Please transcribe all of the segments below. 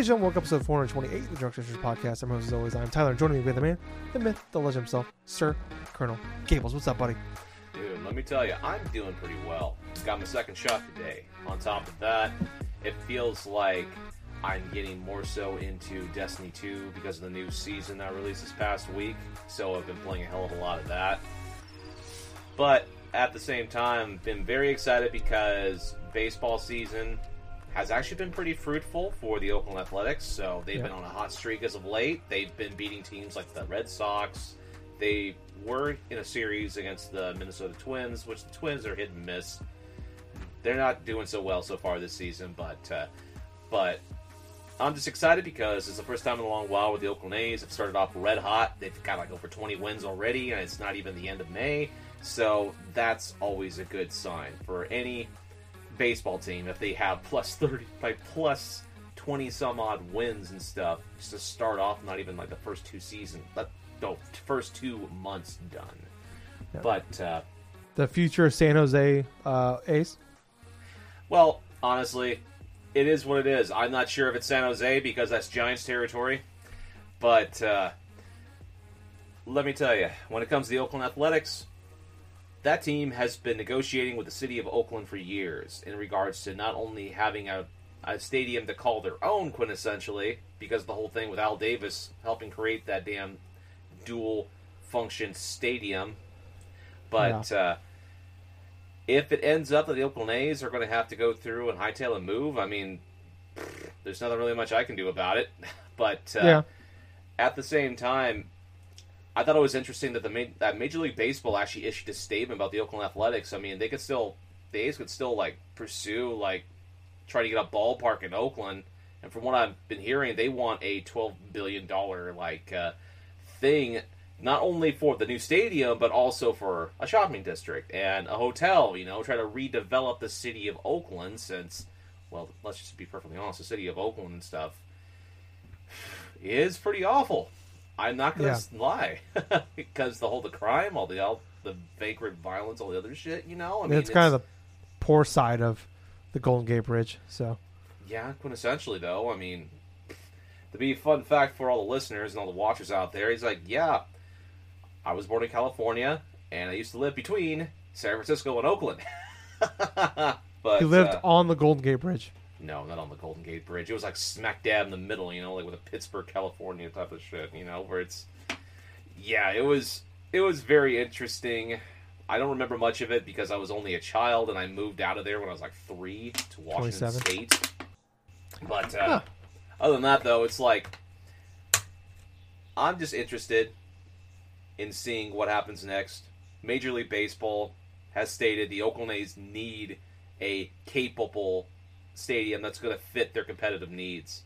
ladies and gentlemen, welcome to episode 428 of the Drunk Sisters Podcast. I'm host as always. I'm Tyler, and joining me with the man, the myth, the legend himself, Sir Colonel Gables. What's up, buddy? Dude, let me tell you, I'm doing pretty well. Got my second shot today. On top of that, it feels like I'm getting more so into Destiny 2 because of the new season that released this past week. So I've been playing a hell of a lot of that. But at the same time, I've been very excited because baseball season has actually been pretty fruitful for the Oakland Athletics. So they've Yeah. been on a hot streak as of late. They've been beating teams like the Red Sox. They were in a series against the Minnesota Twins, which the Twins are hit and miss. They're not doing so well so far this season, but uh, but I'm just excited because it's the first time in a long while where the Oakland A's have started off red hot. They've got like over 20 wins already, and it's not even the end of May. So that's always a good sign for any baseball team if they have plus 30, like plus 20 some odd wins and stuff just to start off. Not even like the first two seasons, but no, first two months done. Yeah. But uh, The future of San Jose uh, A's. Well, honestly, it is what it is. I'm not sure if it's San Jose because that's Giants territory, but uh, let me tell you, when it comes to the Oakland Athletics, that team has been negotiating with the city of Oakland for years in regards to not only having a, a stadium to call their own, quintessentially, because the whole thing with Al Davis helping create that damn dual function stadium, but. Uh, if it ends up that the Oakland A's are going to have to go through and hightail and move, I mean, there's nothing really much I can do about it. But uh, Yeah. at the same time, I thought it was interesting that the that Major League Baseball actually issued a statement about the Oakland Athletics. I mean, they could still the A's could still like pursue like try to get a ballpark in Oakland, and from what I've been hearing, they want a twelve billion dollar like uh, thing not only for the new stadium but also for a shopping district and a hotel. You know, try to redevelop the city of Oakland since, well, let's just be perfectly honest, the city of Oakland and stuff is pretty awful. I'm not gonna Yeah. lie because the whole the crime, all the all the vagrant violence, all the other shit. You know, I mean, it's kind of the poor side of the Golden Gate Bridge. So, Yeah, quintessentially though. I mean, to be a fun fact for all the listeners and all the watchers out there, he's like, yeah, I was born in California and I used to live between San Francisco and Oakland. but he lived uh, on the Golden Gate Bridge. No, not on the Golden Gate Bridge. It was like smack dab in the middle, you know, like with a Pittsburgh, California type of shit, you know, where it's yeah, it was it was very interesting. I don't remember much of it because I was only a child and I moved out of there when I was like three to Washington State. But uh, Huh. other than that, though, it's like I'm just interested in seeing what happens next. Major League Baseball has stated the Oakland A's need a capable stadium that's going to fit their competitive needs.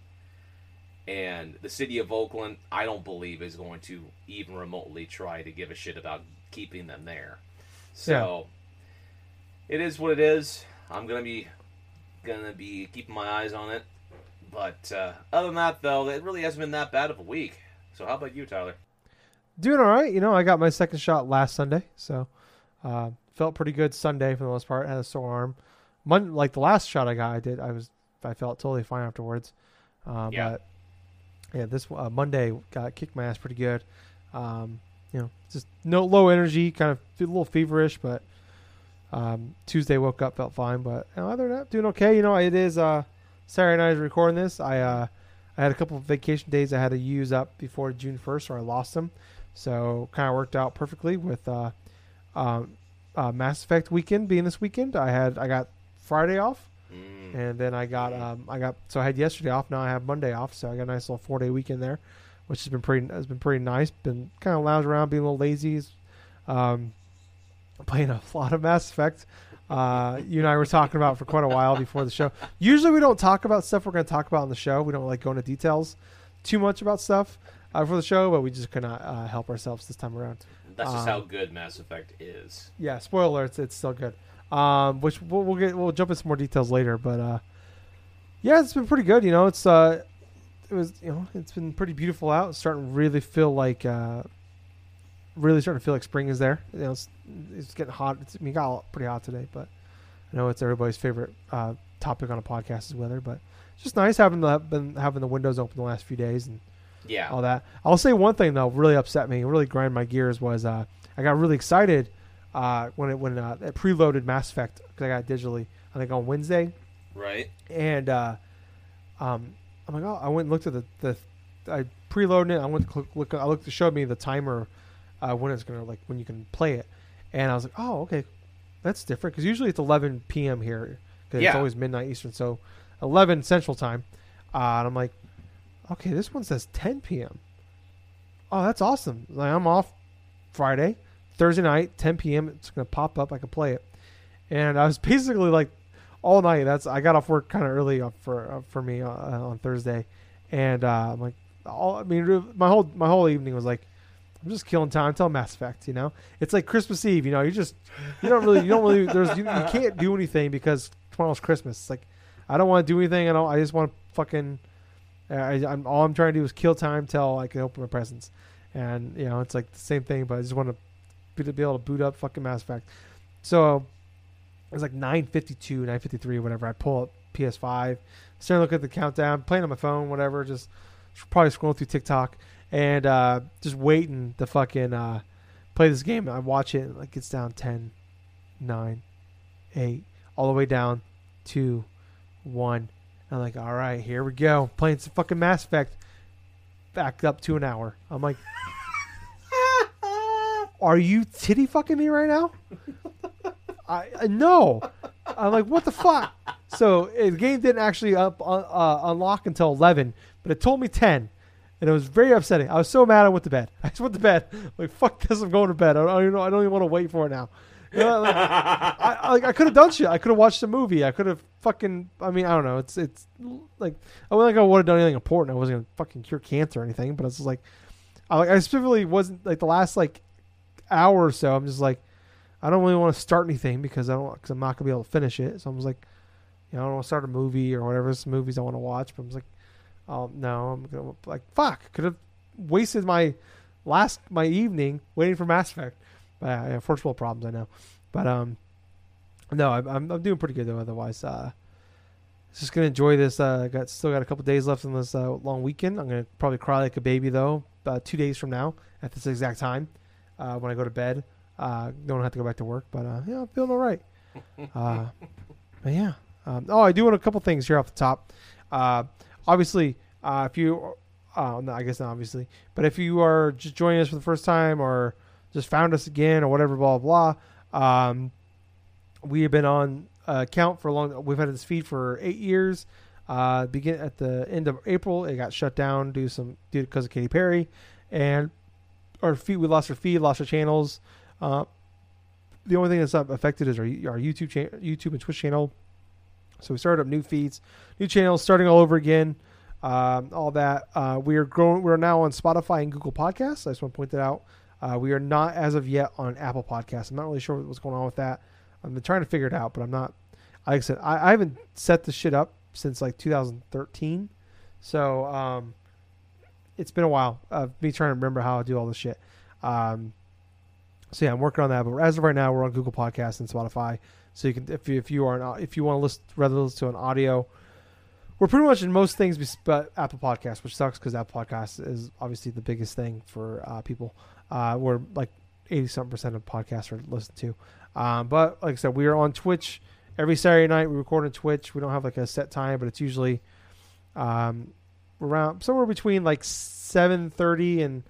And the city of Oakland, I don't believe, is going to even remotely try to give a shit about keeping them there. So it is what it is. I'm gonna be gonna be keeping my eyes on it. But uh, other than that, though, it really hasn't been that bad of a week. So how about you, Tyler? Doing all right. You know, I got my second shot last Sunday. So, uh, felt pretty good Sunday for the most part. Had a sore arm. Mon- like the last shot I got, I did. I was, I felt totally fine afterwards. Uh, Yeah. But yeah, this uh, Monday got kicked my ass pretty good. Um, you know, just no low energy, kind of a little feverish, but um, Tuesday woke up felt fine. But you know, other than that, doing okay. You know, it is uh, Saturday night is recording this. I uh, I had a couple of vacation days I had to use up before June first, or I lost them. So kind of worked out perfectly with uh, um, uh, Mass Effect weekend being this weekend. I had I got Friday off, Mm, and then I got um, I got so I had yesterday off. Now I have Monday off, so I got a nice little four day weekend there, which has been pretty has been pretty nice. Been kind of lounging around, being a little lazy, um, playing a lot of Mass Effect. Uh, you and I were talking about for quite a while before the show. Usually we don't talk about stuff we're going to talk about on the show. We don't like go into details too much about stuff uh, for the show, but we just could not uh, help ourselves this time around. that's just um, how good Mass Effect is. Yeah, spoiler alerts, it's still good. Um, which we'll, we'll get we'll jump into some more details later, but uh, yeah, it's been pretty good. You know, it's uh, it was you know it's been pretty beautiful out. It's starting to really feel like uh, really starting to feel like spring is there. You know, it's, it's getting hot. It's, I mean, it got pretty hot today, but I know it's everybody's favorite uh, topic on a podcast is weather. But it's just nice having the been having the windows open the last few days and Yeah. all that. I'll say one thing though, really upset me, really grind my gears was uh, I got really excited uh, when it when uh, it preloaded Mass Effect because I got it digitally. I think on Wednesday, Right. and uh, um, I'm like, oh, I went and looked at the the I preloaded it. I went to click, look. I looked. It showed me the timer uh, when it's gonna like when you can play it, and I was like, oh, okay, that's different because usually it's 11 p.m. here because it's always midnight Eastern, so 11 Central Time, uh, and I'm like, okay, this one says 10 p.m. Oh, that's awesome! Like I'm off Friday, Thursday night, 10 p.m. It's gonna pop up. I can play it, and I was basically like all night. That's I got off work kind of early uh, for uh, for me uh, on Thursday, and uh, I'm like, all I mean, my whole my whole evening was like, I'm just killing time until Mass Effect. You know, it's like Christmas Eve. You know, you just you don't really you don't really there's you, you can't do anything because tomorrow's Christmas. It's like I don't want to do anything. I don't. I just want to fucking. I, I'm all I'm trying to do is kill time till I can open my presents, and you know it's like the same thing. But I just want to to be able to boot up fucking Mass Effect. So it was like 9:52, 9:53, whatever. I pull up PS5, starting to look at the countdown, playing on my phone, whatever. Just probably scrolling through TikTok and uh, just waiting to fucking uh, play this game. I watch it, like it's down 10, 9, 8, all the way down to 1. I'm like, all right, here we go. Playing some fucking Mass Effect. Backed up to an hour. I'm like, are you titty fucking me right now? I, I no. I'm like, what the fuck? So uh, the game didn't actually up uh, uh, unlock until 11, but it told me 10, and it was very upsetting. I was so mad I went to bed. I just went to bed. like fuck this, I'm going to bed. I don't even know. I don't even want to wait for it now. You know, like, I, I, like I could have done shit. I could have watched a movie. I could have fucking. I mean, I don't know. It's it's like I wasn't like I would have done anything important. I wasn't gonna fucking cure cancer or anything. But it's just like I, like, I specifically wasn't like the last like hour or so. I'm just like I don't really want to start anything because I don't because I'm not gonna be able to finish it. So I was like, you know, I don't want to start a movie or whatever some movies I want to watch. But I was like, oh no, I'm gonna like fuck. Could have wasted my last my evening waiting for Mass Effect. But uh, yeah, first world problems, I know. But um, no, I'm I'm, I'm doing pretty good though. Otherwise, uh, just gonna enjoy this. Uh, I got still got a couple days left in this uh, long weekend. I'm gonna probably cry like a baby though. Uh, two days from now at this exact time, uh, when I go to bed. Uh, don't have to go back to work, but uh, yeah, I'm feeling all right. Uh, but yeah. Um, oh, I do want a couple things here off the top. Uh, obviously, uh, if you, uh, no, I guess not obviously, but if you are just joining us for the first time or just found us again or whatever, blah blah. blah um, we have been on account for a long. We've had this feed for eight years. Uh, begin at the end of April, it got shut down due to some due because of Katy Perry, and our feed we lost our feed, lost our channels. Uh, the only thing that's not affected is our our YouTube cha- YouTube and Twitch channel. So we started up new feeds, new channels, starting all over again. Um, all that uh, we are growing. We're now on Spotify and Google Podcasts. I just want to point that out. Uh, we are not as of yet on Apple Podcasts. I'm not really sure what's going on with that. I've been trying to figure it out, but I'm not. Like I said, I, I haven't set this shit up since like 2013, so um, it's been a while of me trying to remember how to do all this shit. Um, so yeah, I'm working on that. But as of right now, we're on Google Podcasts and Spotify. So you can, if you, if you are an, if you want to listen rather listen to an audio, we're pretty much in most things but Apple Podcasts, which sucks because Apple Podcasts is obviously the biggest thing for uh, people. Uh, we're like 80 something percent of podcasts are listened to. Um, but like I said, we are on Twitch every Saturday night. We record on Twitch. We don't have like a set time, but it's usually um, around somewhere between like 7:30 and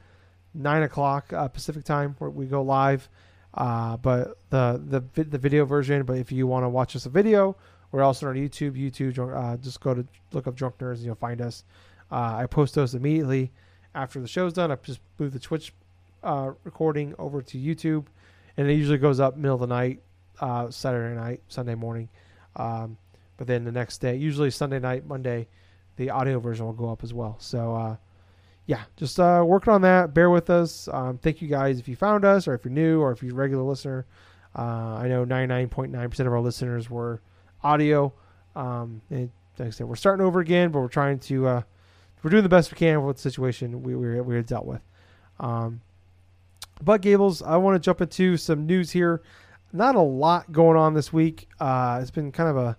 nine o'clock uh, Pacific time where we go live. Uh, but the the the video version. But if you want to watch us a video, we're also on YouTube. YouTube, uh, just go to look up Drunk Nerds and you'll find us. Uh, I post those immediately after the show's done. I just move the Twitch uh, recording over to YouTube, and it usually goes up middle of the night, uh, Saturday night, Sunday morning. Um, but then the next day, usually Sunday night, Monday, the audio version will go up as well. So uh, yeah, just uh, working on that. Bear with us. Um, thank you guys if you found us, or if you're new, or if you're a regular listener. Uh, I know 99.9% of our listeners were audio. Um, and like I said, we're starting over again, but we're trying to uh, we're doing the best we can with the situation we we we had dealt with. Um, but Gables, I want to jump into some news here. Not a lot going on this week. Uh, it's been kind of a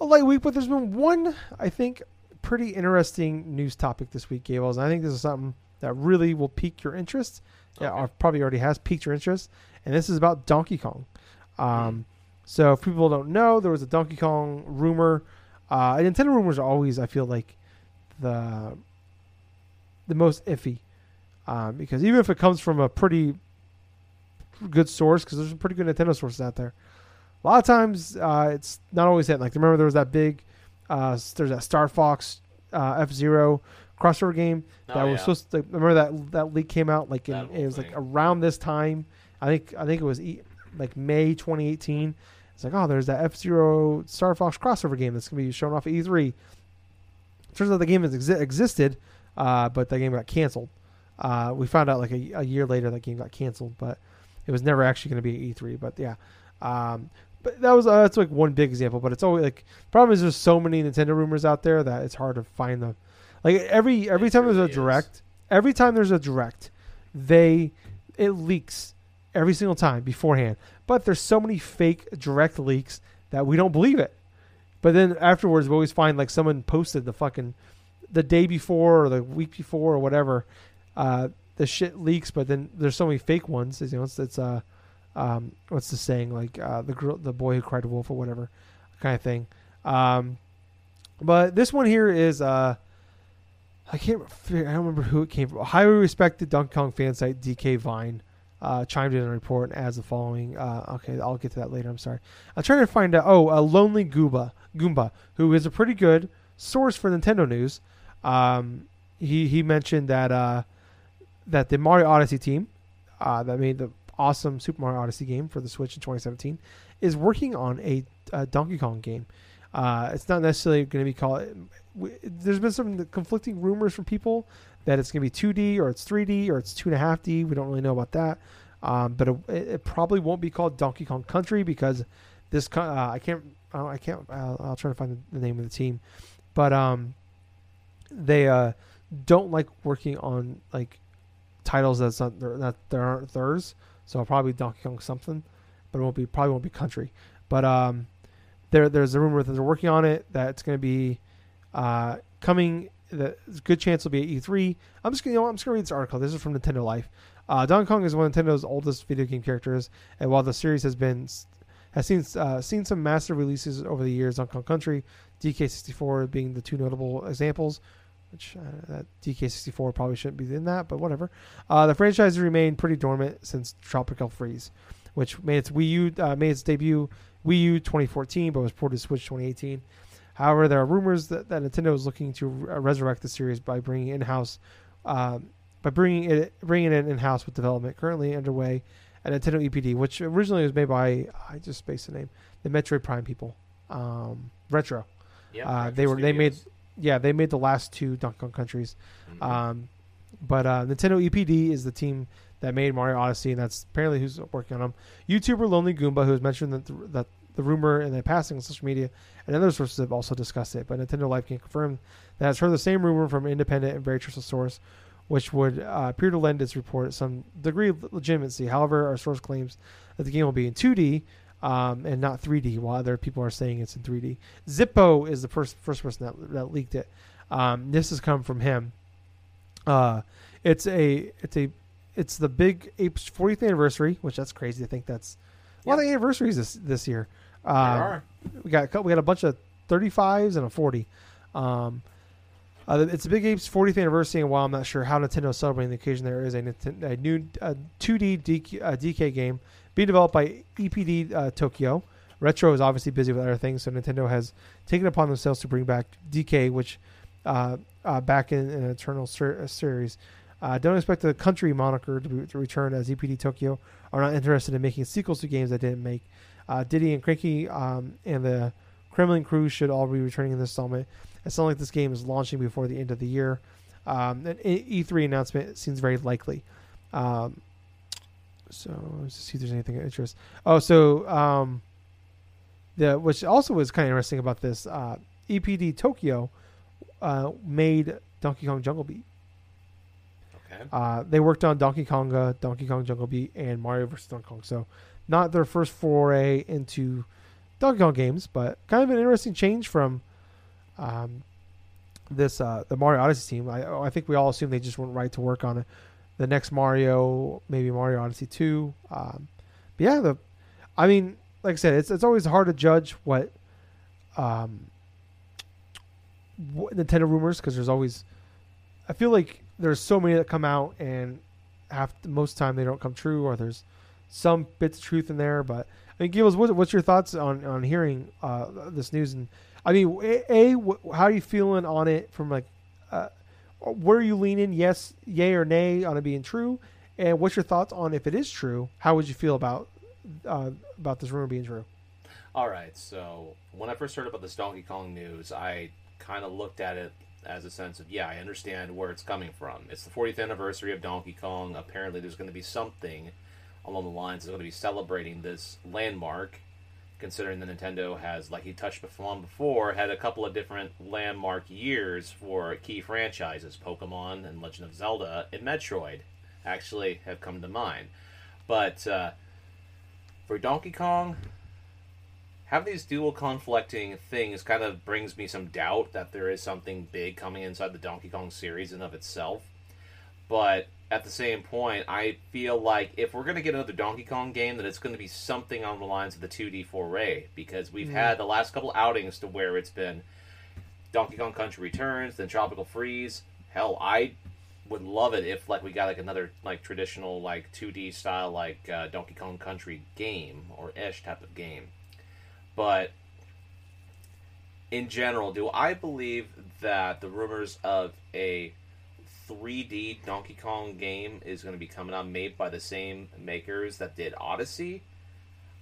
a light week, but there's been one, I think, pretty interesting news topic this week, Gables. And I think this is something that really will pique your interest. Yeah, Okay. or probably already has piqued your interest. And this is about Donkey Kong. Um, So, if people don't know, there was a Donkey Kong rumor. Uh, and Nintendo rumors are always, I feel like, the the most iffy, um, because even if it comes from a pretty good source, because there's some pretty good Nintendo sources out there, a lot of times uh, it's not always it. Like remember there was that big, uh, there's that Star Fox uh, F Zero crossover game that Oh, was yeah. supposed to. Remember that that leak came out like in, it was like around this time. I think I think it was e- like May 2018. It's like oh, there's that F Zero Star Fox crossover game that's gonna be shown off at E3. Turns out the game has exi- existed, uh, but the game got canceled. Uh, we found out like a, a year later that game got canceled, but it was never actually going to be E3. But yeah, um, but that was uh, that's like one big example. But it's always like problem is there's so many Nintendo rumors out there that it's hard to find them. Like every every It time there's truly a is. direct, every time there's a direct, they it leaks every single time beforehand. But there's so many fake direct leaks that we don't believe it. But then afterwards, we always find like someone posted the fucking the day before or the week before or whatever. Uh, the shit leaks, but then there's so many fake ones. You know, it's, it's uh, um, what's the saying? Like uh, the girl, the boy who cried wolf or whatever kind of thing. Um, but this one here is uh, I can't I don't remember who it came from. Highly respected Donkey Kong fan site DK Vine uh, chimed in a report as the following. Uh, okay, I'll get to that later. I'm sorry. I'm trying to find out. Oh, a lonely Goomba, Goomba, who is a pretty good source for Nintendo news. Um, he he mentioned that uh, that the Mario Odyssey team uh, that made the awesome Super Mario Odyssey game for the Switch in 2017 is working on a, a Donkey Kong game. Uh, it's not necessarily going to be called. There's been some conflicting rumors from people that it's going to be 2D or it's 3D or it's two and a half D. We don't really know about that. Um, but it, it probably won't be called Donkey Kong Country because this uh, I can't I I can't I'll, I'll try to find the, the name of the team, but um, they uh don't like working on like titles that's not that there aren't theirs. So I'll probably Donkey Kong something, but it won't be probably won't be Country. But um, there there's a rumor that they're working on it that it's going to be uh coming. The good chance it'll be at E3. I'm just gonna you know I'm just gonna read this article. This is from Nintendo Life. Uh, Donkey Kong is one of Nintendo's oldest video game characters, and while the series has been has seen uh, seen some massive releases over the years, Donkey Kong Country, DK64 being the two notable examples. Which uh, that DK64 probably shouldn't be in that, but whatever. Uh, the franchise has remained pretty dormant since Tropical Freeze, which made its Wii U uh, made its debut Wii U 2014, but was ported to Switch 2018. However, there are rumors that, that Nintendo is looking to uh, resurrect the series by bringing in-house, um, by bringing it bringing it in-house with development currently underway at Nintendo EPD, which originally was made by I just spaced the name, the Metroid Prime people, um, Retro. Yeah, uh, they were- they made- Studios. Yeah, they made the last two Donkey Kong countries. Mhm. Um, but uh, Nintendo EPD is the team that made Mario Odyssey, and that's apparently who's working on them. YouTuber Lonely Goomba, who has mentioned that the, that the rumor and the passing on social media, and other sources have also discussed it. But Nintendo Life can confirm that has heard the same rumor from an independent and very trusted source, which would uh, appear to lend its report some degree of legitimacy. However, our source claims that the game will be in 2D. Um, and not 3D, while other people are saying it's in 3D. Zippo is the first first person that, that leaked it. Um, this has come from him. Uh, it's a it's a it's the big apes 40th anniversary, which that's crazy. I think that's a lot of anniversaries this this year. There Um, are. we got a we got a bunch of 35s and a 40. Um, uh, it's a Big Apes 40th anniversary, and while I'm not sure how Nintendo is celebrating the occasion, there is a, a new uh, 2D DK, uh, DK game being developed by EPD uh, Tokyo. Retro is obviously busy with other things, so Nintendo has taken upon themselves to bring back DK, which uh, uh, back in an Eternal ser- series. Don't expect the country moniker to, be, to return as EPD Tokyo are not interested in making sequels to games that didn't make. Diddy and Cranky um, and the Kremling crew should all be returning in this installment. It's not like this game is launching before the end of the year. Um, an E- E3 announcement seems very likely. Um, so let's see if there's anything of interest. Oh, so um, the which also was kind of interesting about this uh, EPD Tokyo uh, made Donkey Kong Jungle Beat. Okay. Uh, they worked on Donkey Konga, Donkey Kong Jungle Beat, and Mario vs. Donkey Kong. So, not their first foray into Donkey Kong games, but kind of an interesting change from um, this uh, the Mario Odyssey team. I I think we all assume they just went right to work on it. The next Mario, maybe Mario Odyssey two. Um, but yeah, the I mean, like I said, it's it's always hard to judge what um, what Nintendo rumors because there's always I feel like there's so many that come out and half most time they don't come true or there's some bits of truth in there. But I mean, Gilles, what, what's your thoughts on on hearing uh, this news? And I mean, a, a how are you feeling on it from like uh, where are you leaning? Yes, yay or nay on it being true? And what's your thoughts on if it is true? How would you feel about uh, about this rumor being true? All right, so when I first heard about this Donkey Kong news, I kind of looked at it as a sense of, yeah, I understand where it's coming from. It's the 40th anniversary of Donkey Kong. Apparently, there's going to be something along the lines that's going to be celebrating this landmark, considering that Nintendo has, like he touched on before, had a couple of different landmark years for key franchises. Pokemon and Legend of Zelda and Metroid actually have come to mind. But uh, for Donkey Kong, have these dual conflicting things kind of brings me some doubt that there is something big coming inside the Donkey Kong series in of itself. But at the same point, I feel like if we're going to get another Donkey Kong game, that it's going to be something on the lines of the 2D foray because we've Mhm. had the last couple outings to where it's been Donkey Kong Country Returns, then Tropical Freeze. Hell, I would love it if like we got like another like traditional like 2D style like uh, Donkey Kong Country game or ish type of game. But in general, do I believe that the rumors of a 3D Donkey Kong game is going to be coming out made by the same makers that did Odyssey?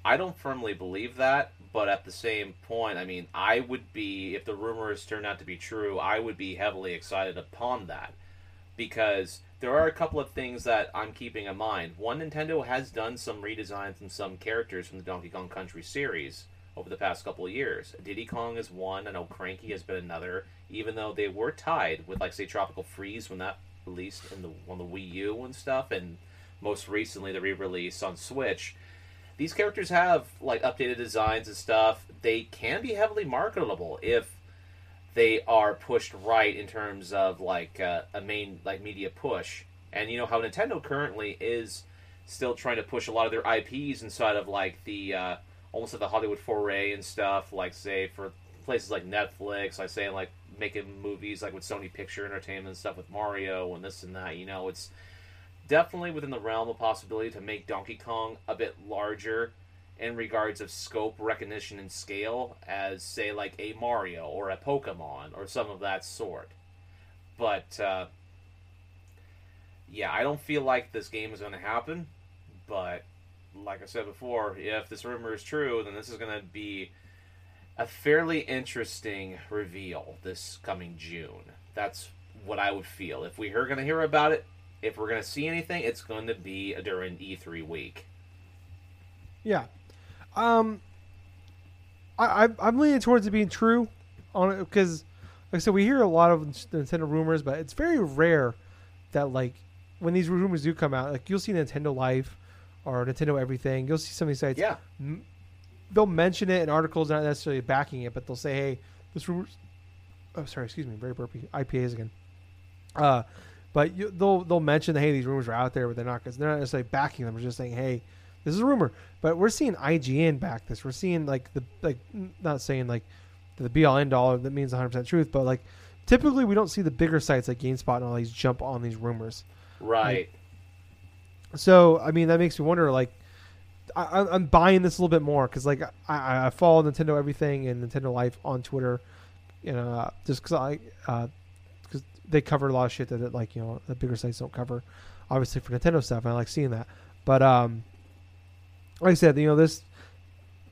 I don't firmly believe that, but at the same point, I mean, I would be, if the rumors turn out to be true, I would be heavily excited upon that. Because there are a couple of things that I'm keeping in mind. One, Nintendo has done some redesigns and some characters from the Donkey Kong Country series over the past couple of years. Diddy Kong is one. I know Cranky has been another. Even though they were tied with, like, say, Tropical Freeze when that released in the on the Wii U and stuff, and most recently the re-release on Switch. These characters have like updated designs and stuff. They can be heavily marketable if they are pushed right in terms of like uh, a main like media push. And you know how Nintendo currently is still trying to push a lot of their IPs inside of like the uh, almost like the Hollywood foray and stuff. Like say for places like Netflix, like say like making movies like with Sony Picture Entertainment and stuff with Mario and this and that. You know, it's definitely within the realm of possibility to make Donkey Kong a bit larger in regards of scope, recognition, and scale as, say, like a Mario or a Pokemon or some of that sort. But, uh, yeah, I don't feel like this game is going to happen. But, like I said before, if this rumor is true, then this is going to be a fairly interesting reveal this coming June. That's what I would feel. If we're going to hear about it, if we're going to see anything, it's going to be during E3 week. Yeah. Um, I, I I'm leaning towards it being true, on it because, like I said, we hear a lot of Nintendo rumors, but it's very rare that like when these rumors do come out, like you'll see Nintendo Life or Nintendo Everything. You'll see some of these sites. Yeah. m- they'll mention it in articles, not necessarily backing it, but they'll say, "Hey, this rumor." Oh, sorry, excuse me, very burpy. IPAs again. Uh, but you, they'll they'll mention that hey, these rumors are out there, but they're not because they're not necessarily backing them. They're just saying, hey, this is a rumor. But we're seeing IGN back this. We're seeing like the like not saying like the be all end all that means 100 percent truth, but like typically we don't see the bigger sites like GameSpot and all these jump on these rumors. Right. So I mean that makes me wonder like I, I'm- buying this a little bit more because like I, I follow Nintendo everything and Nintendo Life on Twitter, you know, uh, just because I because they cover a lot of shit that like you know the bigger sites don't cover. Obviously for Nintendo stuff, And I like seeing that. But um, like I said, you know this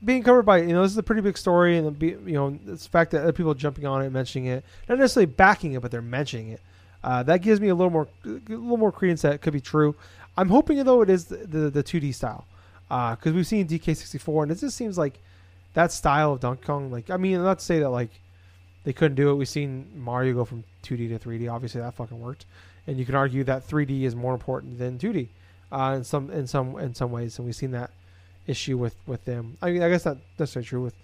being covered by you know this is a pretty big story and be- you know the fact that other people jumping on it, mentioning it, not necessarily backing it, but they're mentioning it. Uh, that gives me a little more a little more credence that it could be true. I'm hoping though it is the the, the 2D style because we've seen DK64 and it just seems like that style of Donkey Kong. Like I mean, not to say that like they couldn't do it. We've seen Mario go from 2D to 3D. Obviously, that fucking worked. And you can argue that 3D is more important than 2D uh, in some in some in some ways. And we've seen that issue with with them. I mean, I guess not necessarily true with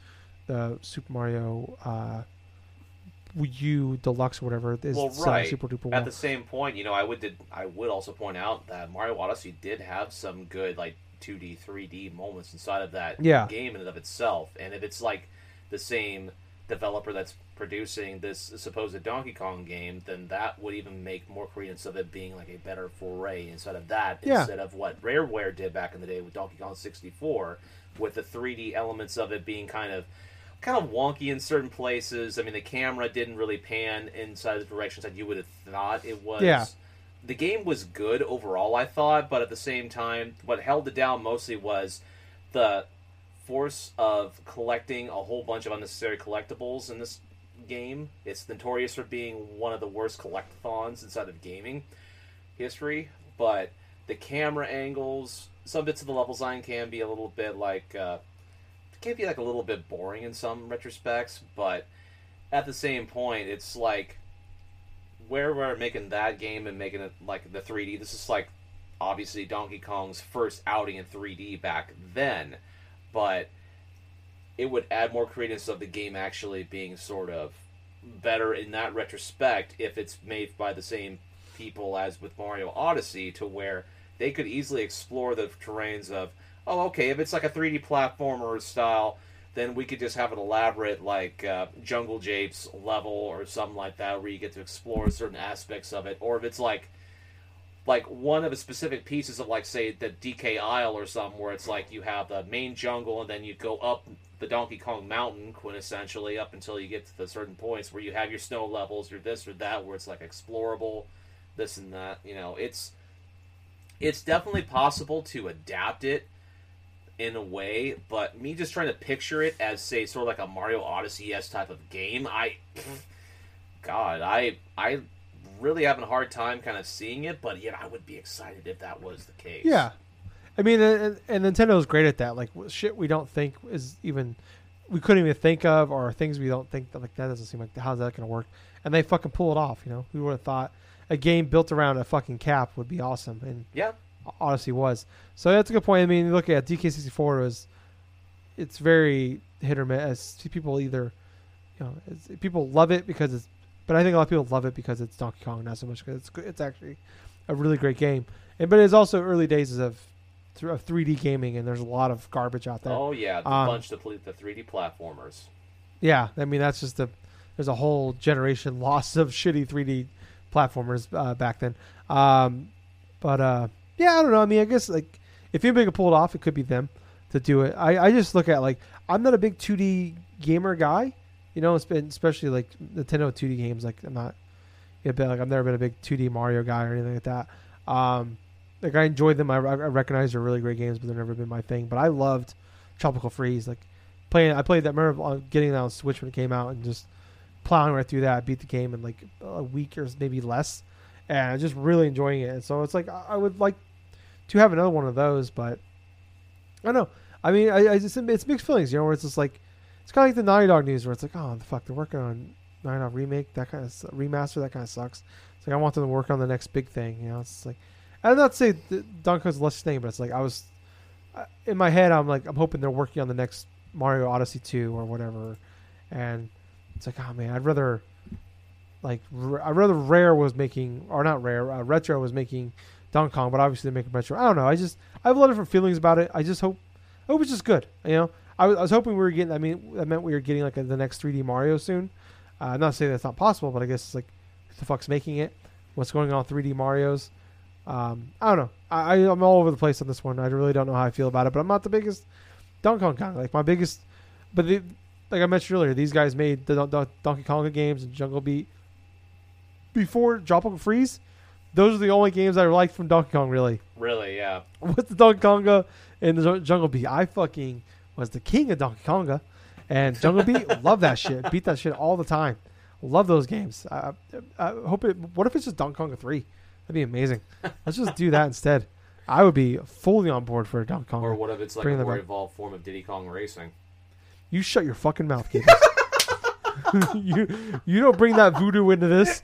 the Super Mario uh, U Deluxe or whatever is Well, right. super duper At the same point, you know, I would did I would also point out that Mario Odyssey did have some good like 2D, 3D moments inside of that Yeah. game in and of itself. And if it's like the same developer that's producing this supposed Donkey Kong game, then that would even make more credence of it being like a better foray inside of that Yeah. instead of what Rareware did back in the day with Donkey Kong 64, with the 3D elements of it being kind of kind of wonky in certain places. I mean, the camera didn't really pan inside the directions that you would have thought it was. Yeah. The game was good overall, I thought, but at the same time, what held it down mostly was the force of collecting a whole bunch of unnecessary collectibles in this game. It's notorious for being one of the worst collectathons inside of gaming history, but the camera angles, some bits of the level design can be a little bit like uh, can be like a little bit boring in some retrospects, but at the same point, it's like where we're making that game and making it like the 3D. This is like obviously Donkey Kong's first outing in 3D back then, but it would add more credence of the game actually being sort of better in that retrospect if it's made by the same people as with Mario Odyssey to where they could easily explore the terrains of oh okay if it's like a 3D platformer style then we could just have an elaborate like uh, Jungle Japes level or something like that where you get to explore certain aspects of it. Or if it's like like one of the specific pieces of like say the DK Isle or something where it's like you have the main jungle and then you go up the Donkey Kong Mountain quintessentially up until you get to the certain points where you have your snow levels or this or that where it's like explorable this and that you know. It's it's definitely possible to adapt it in a way but me just trying to picture it as say sort of like a Mario Odyssey s type of game I god I I really having a hard time kind of seeing it but yet I would be excited if that was the case Yeah, I mean, and, and Nintendo's great at that. Like shit, we don't think is even we couldn't even think of, or things we don't think that like that doesn't seem like how's that gonna work? And they fucking pull it off. You know, who would have thought a game built around a fucking cap would be awesome? And yeah Odyssey was. So that's a good point. I mean, look at DK64 was it's very hit or miss. People either you know it's, people love it because it's, but I think a lot of people love it because it's Donkey Kong, not so much because it's it's actually a really great game. And but it's also early days of of 3D gaming, and there's a lot of garbage out there. oh yeah the Um, bunch play the 3D platformers Yeah, I mean that's just a there's a whole generation loss of shitty 3D platformers uh, back then. Um, but uh, yeah, I don't know. I mean, I guess like if anybody could pull it off, it could be them to do it. I, I just look at like I'm not a big 2D gamer guy. You know, it's been especially like Nintendo 2D games. Like I'm not, yeah, but like I've never been a big 2D Mario guy or anything like that. Um, like I enjoyed them. I, I recognize they're really great games, but they've never been my thing. But I loved Tropical Freeze. Like playing, I played that. Remember uh, getting that on Switch when it came out and just plowing right through that. Beat the game in like a week or maybe less, and just really enjoying it. So it's like I would like to have another one of those, but I don't know. I mean, I, I just it's mixed feelings, you know, where it's just like it's kind of like the Naughty Dog news, where it's like, oh, the fuck, they're working on Naughty Dog remake, that kind of remaster, that kind of sucks. It's like I want them to work on the next big thing, you know. It's like I'm not to say that Donkey Kong's the less thing, but it's like I was in my head, I'm like I'm hoping they're working on the next Mario Odyssey two or whatever, and it's like, oh man, I'd rather like I'd rather Rare was making or not Rare, uh, Retro was making Donkey Kong, but obviously they're making Retro. I don't know. I just I have a lot of different feelings about it. I just hope I hope it's just good. You know, I was, I was hoping we were getting. I mean, that meant we were getting like a, the next 3D Mario soon. Uh, I'm not saying that's not possible, but I guess it's like who the fuck's making it? What's going on with 3D Mario's? Um, I don't know. I, I I'm all over the place on this one. I really don't know how I feel about it, but I'm not the biggest Donkey Kong guy. Like my biggest, but the, like I mentioned earlier, these guys made the, Don- Don- Donkey Konga games and Jungle Beat before Tropical Freeze. Those are the only games I liked from Donkey Kong, really. really yeah With the Donkey Konga and the Jungle Beat, I fucking was the king of Donkey Konga, and Jungle Beat, love that shit. Beat that shit all the time. Love those games. I, I, hope it. What if it's just Donkey Konga three? That'd be amazing. Let's just do that instead. I would be fully on board for a Donkey Kong. or what if it's like Bring a more evolved form of Diddy Kong Racing You shut your fucking mouth, kid. you you don't bring that voodoo into this.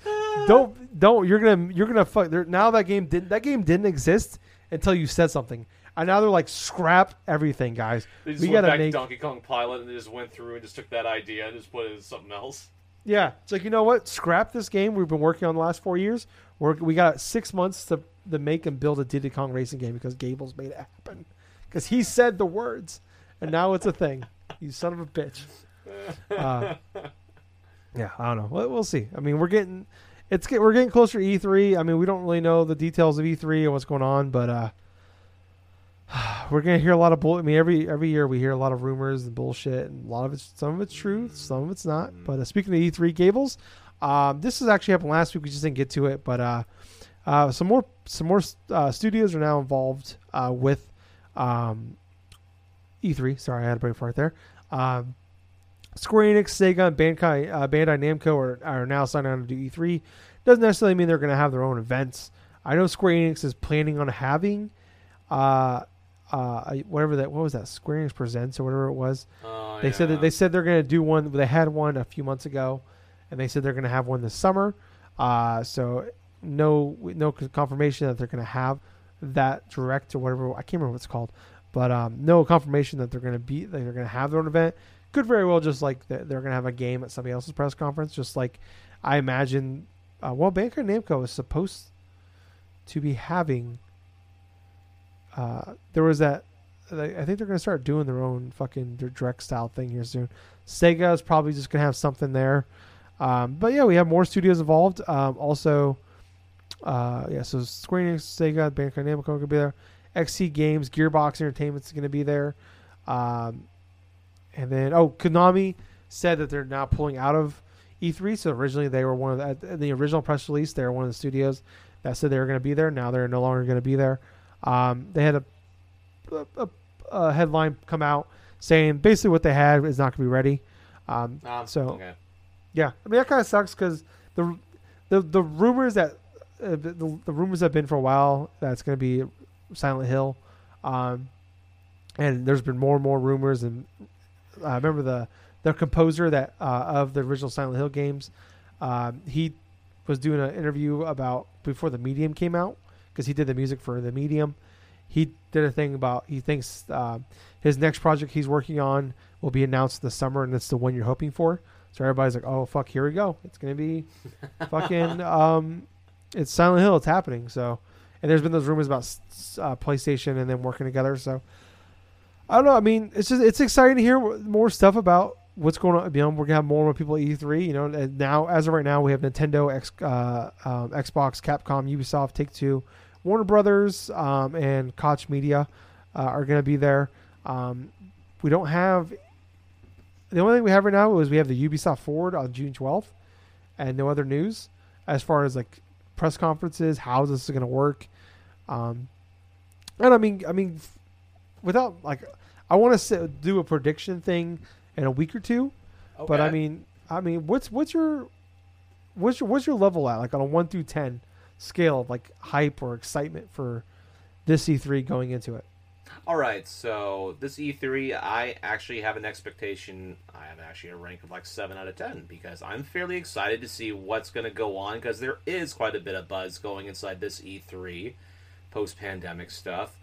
Don't don't. You're gonna you're gonna fuck. There, now that game didn't that game didn't exist until you said something. and now they're like scrap everything, guys. They just We went gotta back make- to Donkey Kong Pilot and they just went through and just took that idea and just put it in something else. Yeah, it's like you know what? Scrap this game we've been working on the last four years. We're, we got six months to to make and build a Diddy Kong racing game because Gables made it happen. Because he said the words, and now it's a thing. You son of a bitch. Uh, yeah, I don't know. We'll, we'll see. I mean, we're getting it's get, we're getting closer to E3. I mean, we don't really know the details of E3 and what's going on, but uh, we're gonna hear a lot of bull. I mean, every every year we hear a lot of rumors and bullshit, and a lot of it's some of it's true, some of it's not. But uh, speaking of E3 Gables, um, this has actually happened last week. We just didn't get to it, but uh, uh, some more some more uh, studios are now involved uh, with um, E3. Sorry, I had a brain fart there. Um, Square Enix, Sega, and Bandai, uh, Bandai Namco are, are now signing on to do E3. Doesn't necessarily mean they're going to have their own events. I know Square Enix is planning on having, uh, uh, whatever that what was that Square Enix Presents or whatever it was. Oh, They said that they said they're going to do one. They had one a few months ago, and they said they're going to have one this summer. Uh, so no no confirmation that they're going to have that direct or whatever. I can't remember what it's called, but um, no confirmation that they're going to be that they're going to have their own event. Could very well just like they're going to have a game at somebody else's press conference, just like I imagine. Uh, well, Bandai Namco is supposed to be having. Uh, there was that I think they're gonna start doing their own fucking their direct style thing here soon. Sega is probably just gonna have something there, um, but yeah, we have more studios involved. Um, also, uh, yeah, so Square Enix, Sega, Bandai Namco are gonna be there. XC Games, Gearbox Entertainment is gonna be there, um, and then oh, Konami said that they're now pulling out of E3. So originally they were one of the, the original press release. They were one of the studios that said they were going to be there. Now they're no longer going to be there. Um, they had a, a, a headline come out saying basically what they had is not going to be ready. Um, Um, so okay. yeah, I mean that kind of sucks because the the the rumors that uh, the, the rumors have been for a while that it's going to be Silent Hill, um, and there's been more and more rumors. And I remember the the composer that uh, of the original Silent Hill games, um, he was doing an interview about before the Medium came out because he did the music for the Medium. He did a thing about he thinks uh, his next project he's working on will be announced the summer, and it's the one you're hoping for. So everybody's like, "Oh fuck, here we go! It's gonna be fucking um, it's Silent Hill. It's happening." So, and there's been those rumors about uh, PlayStation and them working together. So, I don't know. I mean, it's just it's exciting to hear more stuff about what's going on. Know, we're gonna have more and more people at E3. You know, and now as of right now, we have Nintendo, X, uh, um, Xbox, Capcom, Ubisoft, Take Two, Warner Brothers, um, and Koch Media uh, are gonna be there. Um, we don't have the only thing we have right now is we have the Ubisoft Forward on June 12th, and no other news as far as like press conferences, how this is to work. Um, and I mean, I mean, without like, I want to do a prediction thing in a week or two, but I mean, I mean, what's what's your what's your what's your level at like on a one through ten scale of like hype or excitement for this E3 going into it? All right, so this E3, I actually have an expectation. I have actually a rank of like seven out of ten because I'm fairly excited to see what's going to go on because there is quite a bit of buzz going inside this E3, post-pandemic stuff.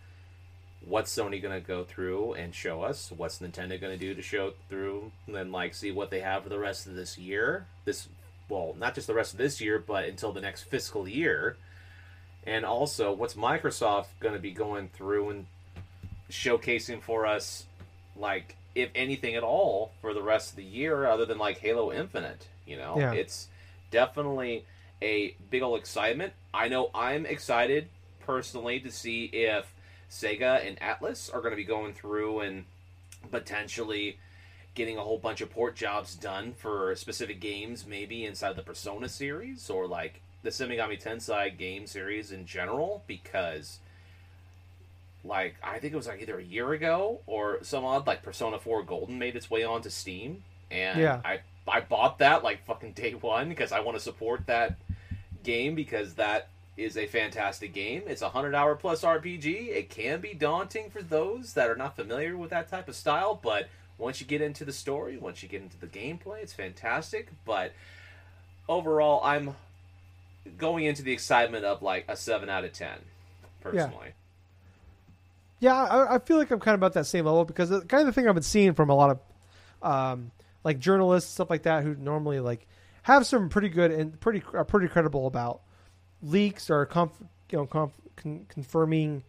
What's Sony going to go through and show us? What's Nintendo going to do to show through and then like see what they have for the rest of this year? This, well, not just the rest of this year, but until the next fiscal year. And also, what's Microsoft going to be going through and showcasing for us, like if anything at all, for the rest of the year, other than like Halo Infinite. You know, Yeah. it's definitely a big old excitement. I know I'm excited personally to see if Sega and Atlus are going to be going through and potentially getting a whole bunch of port jobs done for specific games, maybe inside the Persona series or like the Shin Megami Tensei game series in general, because like I think it was like either a year ago or some odd like Persona 4 Golden made its way onto Steam and Yeah. I I bought that like fucking day one because I want to support that game because that is a fantastic game. It's a hundred hour plus RPG. It can be daunting for those that are not familiar with that type of style, but once you get into the story, once you get into the gameplay, it's fantastic. But overall, I'm going into the excitement of like a seven out of ten, personally. Yeah, I, I feel like I'm kind of about that same level because the kind of the thing I've been seeing from a lot of um, like journalists stuff like that who normally like have some pretty good and pretty are pretty credible about leaks or conf, you know conf, con, confirming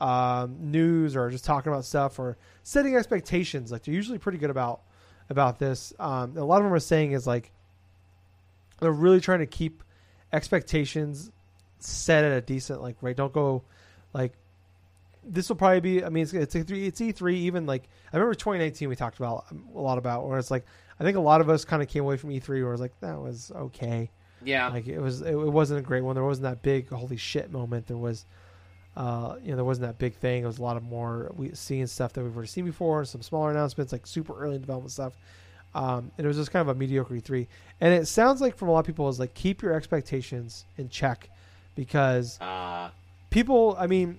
um, news or just talking about stuff or setting expectations. Like they're usually pretty good about about this. Um, a lot of them are saying is like they're really trying to keep expectations set at a decent like rate. Don't go like this will probably be. I mean, it's it's E3. It's E3. Even like I remember 2019, we talked about a lot about where it's like I think a lot of us kind of came away from E3 where it was like that was okay. Yeah. Like it was it, it wasn't a great one. There wasn't that big holy shit moment. There was. Uh, you know, there wasn't that big thing. It was a lot of more we seeing stuff that we've already seen before, some smaller announcements, like super early development stuff. Um, and it was just kind of a mediocre E3. And it sounds like from a lot of people is like keep your expectations in check because Uh, people i mean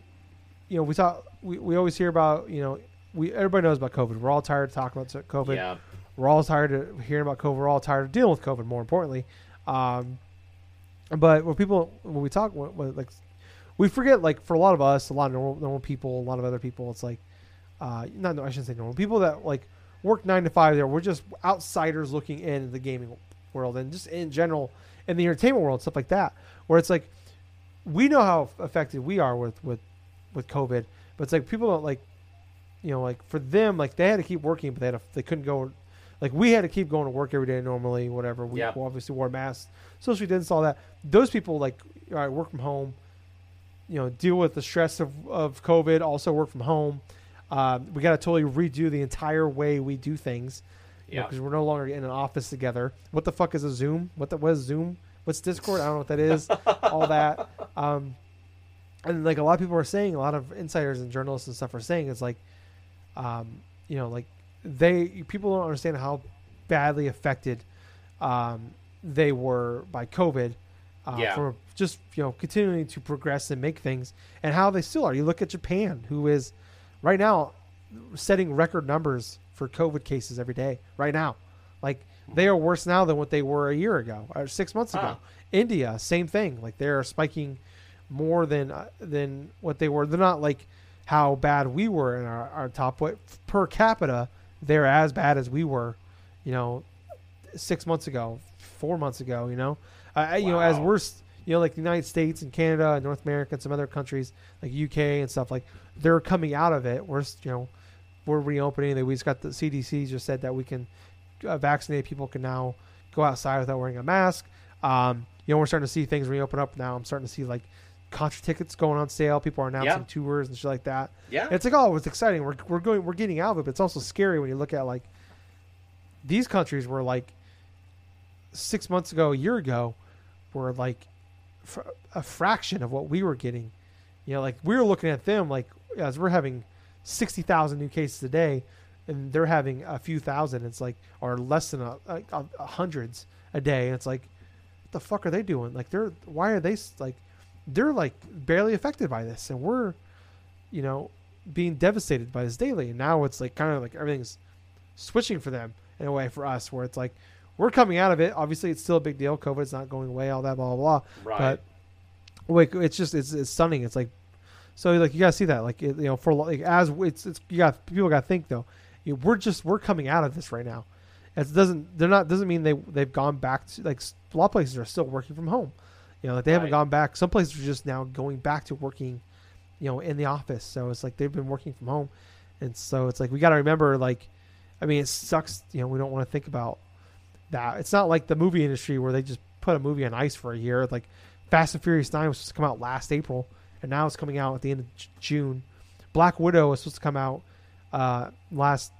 you know we talk we, we always hear about you know we everybody knows about covid we're all tired of talking about covid yeah. we're all tired of hearing about covid we're all tired of dealing with covid more importantly um but when people when we talk when, when, like we forget like for a lot of us a lot of normal, normal people a lot of other people it's like uh not no i shouldn't say normal. People that like work nine to five there we're just outsiders looking in the gaming world and just in general in the entertainment world stuff like that. Where it's like we know how affected we are with with with COVID, but it's like people don't like, you know, like for them, like they had to keep working, but they had to, they couldn't go, like we had to keep going to work every day normally, whatever. We Yeah. obviously wore masks, social distance, all that. Those people like, all right, work from home, you know, deal with the stress of of COVID, also work from home. Um, we got to totally redo the entire way we do things, Yeah. because we're no longer in an office together. What the fuck is a Zoom? What the what is Zoom? What's Discord? I don't know what that is. all that. Um, and like a lot of people are saying, a lot of insiders and journalists and stuff are saying, it's like, um, you know, like they people don't understand how badly affected um, they were by COVID. Uh, Yeah. For just you know continuing to progress and make things, and how they still are. You look at Japan, who is right now setting record numbers for COVID cases every day. Right now, like they are worse now than what they were a year ago or six months ago. Huh. India, same thing. Like they are spiking more than uh, than what they were. They're not like how bad we were in our, our top, per capita, they're as bad as we were. You know, six months ago, four months ago. You know, uh, you know as Wow. we're you know like the United States and Canada and North America and some other countries like UK and stuff like they're coming out of it. We're you know we're reopening. We just got the CDC just said that we can uh, vaccinated people can now go outside without wearing a mask. Um, you know, we're starting to see things reopen up now. I'm starting to see like contra tickets going on sale. People are announcing Yeah. tours and shit like that. Yeah. It's like, oh, it's exciting. We're, we're going, we're getting out of it, but it's also scary when you look at like these countries were like six months ago, a year ago, were like fr- a fraction of what we were getting. You know, like we were looking at them like as we're having sixty thousand new cases a day, and they're having a few thousand. It's like or less than a, a, a, a hundreds a day. And it's like, what the fuck are they doing? Like they're why are they like they're like barely affected by this, and we're you know being devastated by this daily. And now it's like kind of like everything's switching for them in a way for us, where it's like we're coming out of it. Obviously, it's still a big deal. COVID COVID's not going away. All that blah blah blah. right. But like it's just it's, it's stunning. It's like so like you gotta see that like it, you know for like as it's it's you got people got to think though. You, we're just we're coming out of this right now. It doesn't they're not doesn't mean they they've gone back to like a lot of places are still working from home. You know like they haven't gone back. Some places are just now going back to working, you know, in the office. So it's like they've been working from home, and so it's like we got to remember like, I mean it sucks. You know we don't want to think about that. It's not like the movie industry where they just put a movie on ice for a year. Like Fast and Furious Nine was supposed to come out last April, and now it's coming out at the end of J- June. Black Widow was supposed to come out uh, last,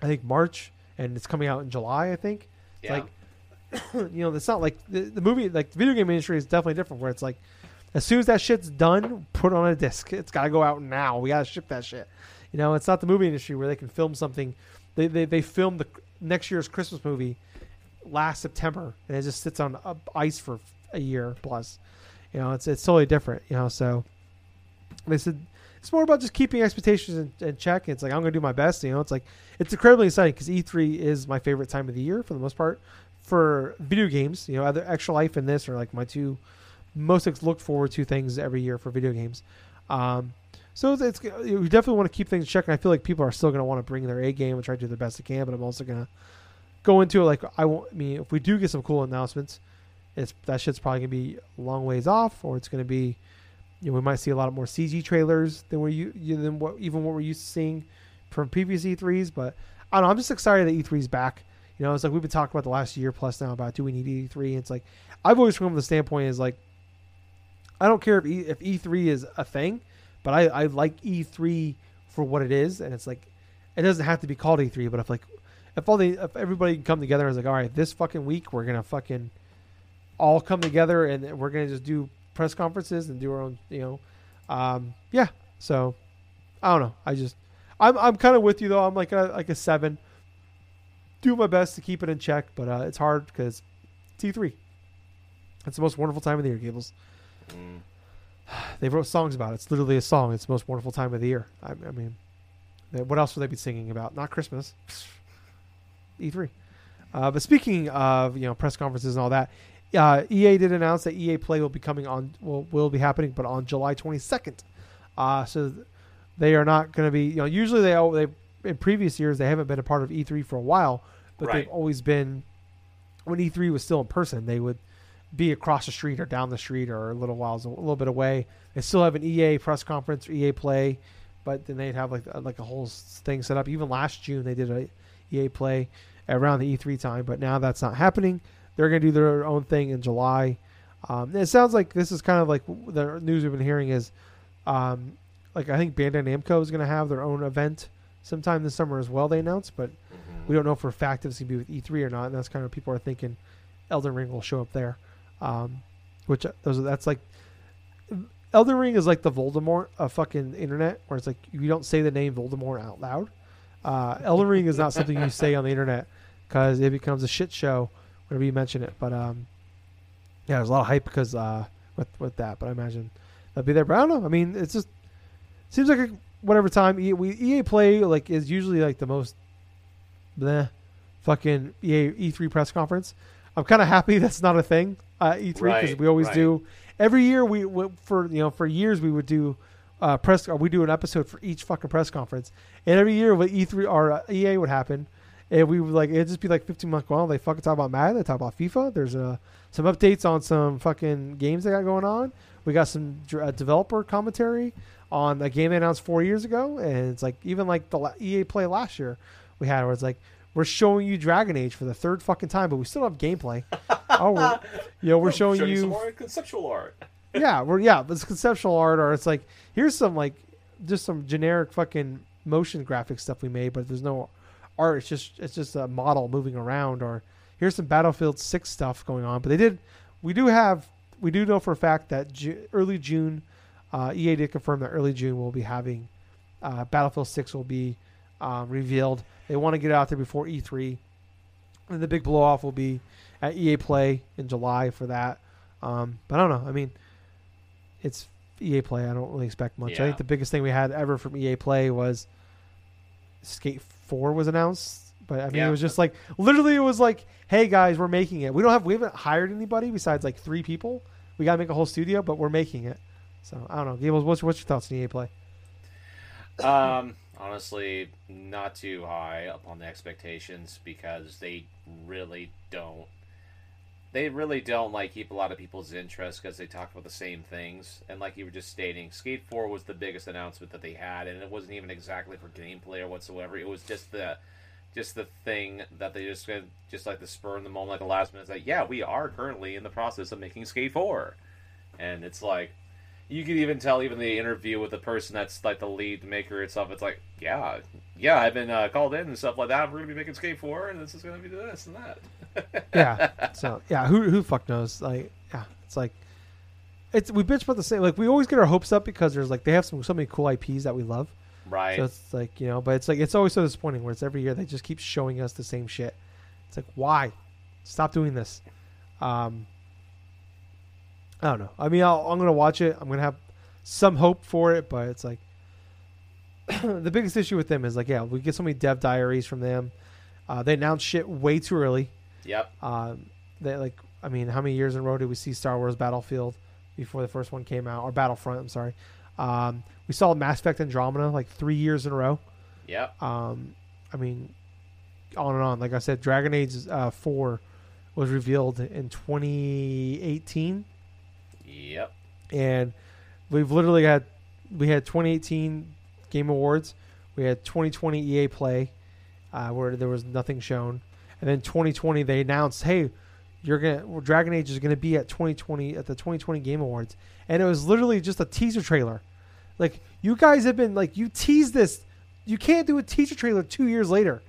I think March, and it's coming out in July. I think. Yeah. like you know, it's not like the, the movie, like the video game industry is definitely different. Where it's like, as soon as that shit's done, put it on a disc. It's got to go out now. We got to ship that shit. You know, it's not the movie industry where they can film something. They they they filmed the next year's Christmas movie last September, and it just sits on ice for a year plus. You know, it's it's totally different. You know, so they said it's more about just keeping expectations in, in check. It's like I'm going to do my best. You know, it's like it's incredibly exciting because E3 is my favorite time of the year for the most part for video games. You know, either Extra Life and this are like my two most looked forward to things every year for video games. Um, So it's, we definitely want to keep things checking. I feel like people are still going to want to bring their A game and try to do the best they can, but I'm also going to go into it like I want. I mean, if we do get some cool announcements, it's that shit's probably going to be a long ways off, or it's going to be, you know, we might see a lot more CG trailers than we you, than what even what we're used to seeing from previous E3s. But I don't know. I'm just excited that E3's back. You know, it's like we've been talking about the last year plus now about do we need E3? And it's like I've always come from the standpoint is like I don't care if e, if E3 is a thing, but I, I like E3 for what it is, and it's like it doesn't have to be called E3, but if like if all the if everybody can come together and is like, all right, this fucking week we're gonna fucking all come together and we're gonna just do press conferences and do our own, you know, um, yeah. So I don't know. I just I'm I'm kind of with you though. I'm like a like a seven. Do my best to keep it in check, but uh, it's hard because E3. It's the most wonderful time of the year, Gables. Mm. They wrote songs about it. It's literally a song. It's the most wonderful time of the year. I, I mean, they- what else would they be singing about? Not Christmas. E3. Uh, but speaking of you know press conferences and all that, uh, EA did announce that EA Play will be coming on will will be happening, but on July 22nd. Uh, so they are not going to be. You know, usually they they in previous years they haven't been a part of E3 for a while, but Right. they've always been when E3 was still in person. They would be across the street or down the street or a little whiles a little bit away. They still have an EA press conference or EA Play, but then they'd have like a- like a whole thing set up. Even last June they did a EA Play around the E3 time, but now that's not happening. They're going to do their own thing in July. Um, it sounds like this is kind of like the news we've been hearing is, um, like I think Bandai Namco is going to have their own event sometime this summer as well. They announced, but Mhm. we don't know for a fact if it's going to be with E3 or not. And that's kind of people are thinking Elden Ring will show up there, um, which uh, those that's like Elden Ring is like the Voldemort of fucking internet, where it's like you don't say the name Voldemort out loud. Uh, Elden Ring is not something you say on the internet because it becomes a shit show whenever you mention it. But um, yeah, there's a lot of hype because uh, with with that. But I imagine that'll be there. But I don't know. I mean, it's just seems like a, whatever time EA, we EA Play like is usually like the most bleh, fucking E EA E3 press conference. I'm kind of happy that's not a thing uh, E3 because Right, we always right. do every year. We, we for you know for years we would do uh, press we do an episode for each fucking press conference, and every year with E3 or uh, EA would happen, and we would like it'd just be like 15 months. Well, they fucking talk about Madden, they talk about FIFA. There's uh, some updates on some fucking games they got going on. We got some uh, developer commentary on a game they announced four years ago, and it's like even like the EA Play last year we had where it's like we're showing you Dragon Age for the third fucking time, but we still have gameplay. oh, we're, you know, we're showing Show you more conceptual art. yeah, we're yeah, but it's conceptual art, or it's like here's some like just some generic fucking motion graphic stuff we made, but there's no art. It's just it's just a model moving around, or here's some Battlefield Six stuff going on. But they did, we do have, we do know for a fact that Ju- early June, uh, EA did confirm that early June we'll be having uh, Battlefield Six will be um, revealed. They want to get it out there before E3, and the big blow off will be at EA Play in July for that. Um, but I don't know. I mean, it's EA Play. I don't really expect much. I think the biggest thing we had ever from EA Play was Skate Four was announced. But I mean, Yeah. it was just like literally, it was like, "Hey guys, we're making it. We don't have, we haven't hired anybody besides like three people. We got to make a whole studio, but we're making it." So I don't know, Gables. What's what's your thoughts on EA Play? Um, honestly, not too high upon the expectations because they really don't. They really don't like keep a lot of people's interest because they talk about the same things. And like you were just stating, Skate Four was the biggest announcement that they had, and it wasn't even exactly for gameplay or whatsoever. It was just the, just the thing that they just just like the spur in the moment, like the last minute. It's like, yeah, we are currently in the process of making Skate Four, and it's like, you could even tell even the interview with the person that's like the lead maker itself it's like yeah yeah i've been uh, called in and stuff like that we're gonna be making skate 4 and this is gonna be this and that yeah. So yeah, who who fuck knows? Like yeah, it's like it's we bitch about the same. Like we always get our hopes up because there's like they have some so many cool IPs that we love. right So it's like you know, but it's like it's always so disappointing where it's every year they just keep showing us the same shit. It's like why? Stop doing this. Um, I don't know. I mean, I'll, I'm gonna watch it. I'm gonna have some hope for it, but it's like the biggest issue with them is like yeah, we get so many dev diaries from them. Uh, they announce shit way too early. yep Um, they like, I mean, how many years in a row did we see Star Wars Battlefield before the first one came out, or Battlefront? I'm sorry. Um, we saw Mass Effect Andromeda like three years in a row. Yep. Um, I mean, on and on. Like I said, Dragon Age uh, Four was revealed in 2018, Yep. and we've literally had we had 2018 Game Awards, we had 2020 EA Play, uh, where there was nothing shown, and then 2020 they announced, hey, you're gonna Dragon Age is gonna be at 2020 at the 2020 Game Awards, and it was literally just a teaser trailer. Like you guys have been like you teased this, you can't do a teaser trailer two years later.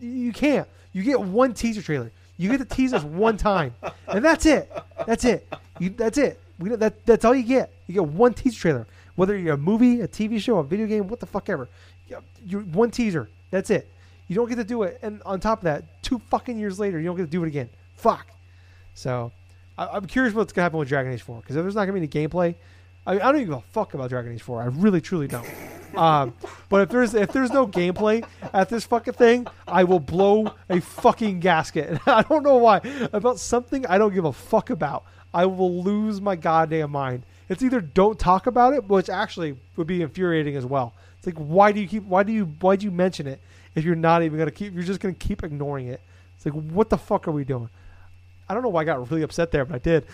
You can't. You get one teaser trailer. You get to tease us one time, and that's it. That's it. You, that's it. We that that's all you get. You get one teaser trailer, whether you're a movie, a TV show, a video game, what the fuck ever. You you one teaser. That's it. You don't get to do it, and on top of that, two fucking years later, you don't get to do it again. Fuck. So, I, I'm curious what's gonna happen with Dragon Age 4 because if there's not gonna be any gameplay, I, I don't even give a fuck about Dragon Age 4. I really truly don't. Um, but if there's if there's no gameplay at this fucking thing, I will blow a fucking gasket. I don't know why. About something I don't give a fuck about. I will lose my goddamn mind. It's either don't talk about it, which actually would be infuriating as well. It's like why do you keep why do you why do you mention it if you're not even gonna keep you're just gonna keep ignoring it. It's like what the fuck are we doing? I don't know why I got really upset there, but I did.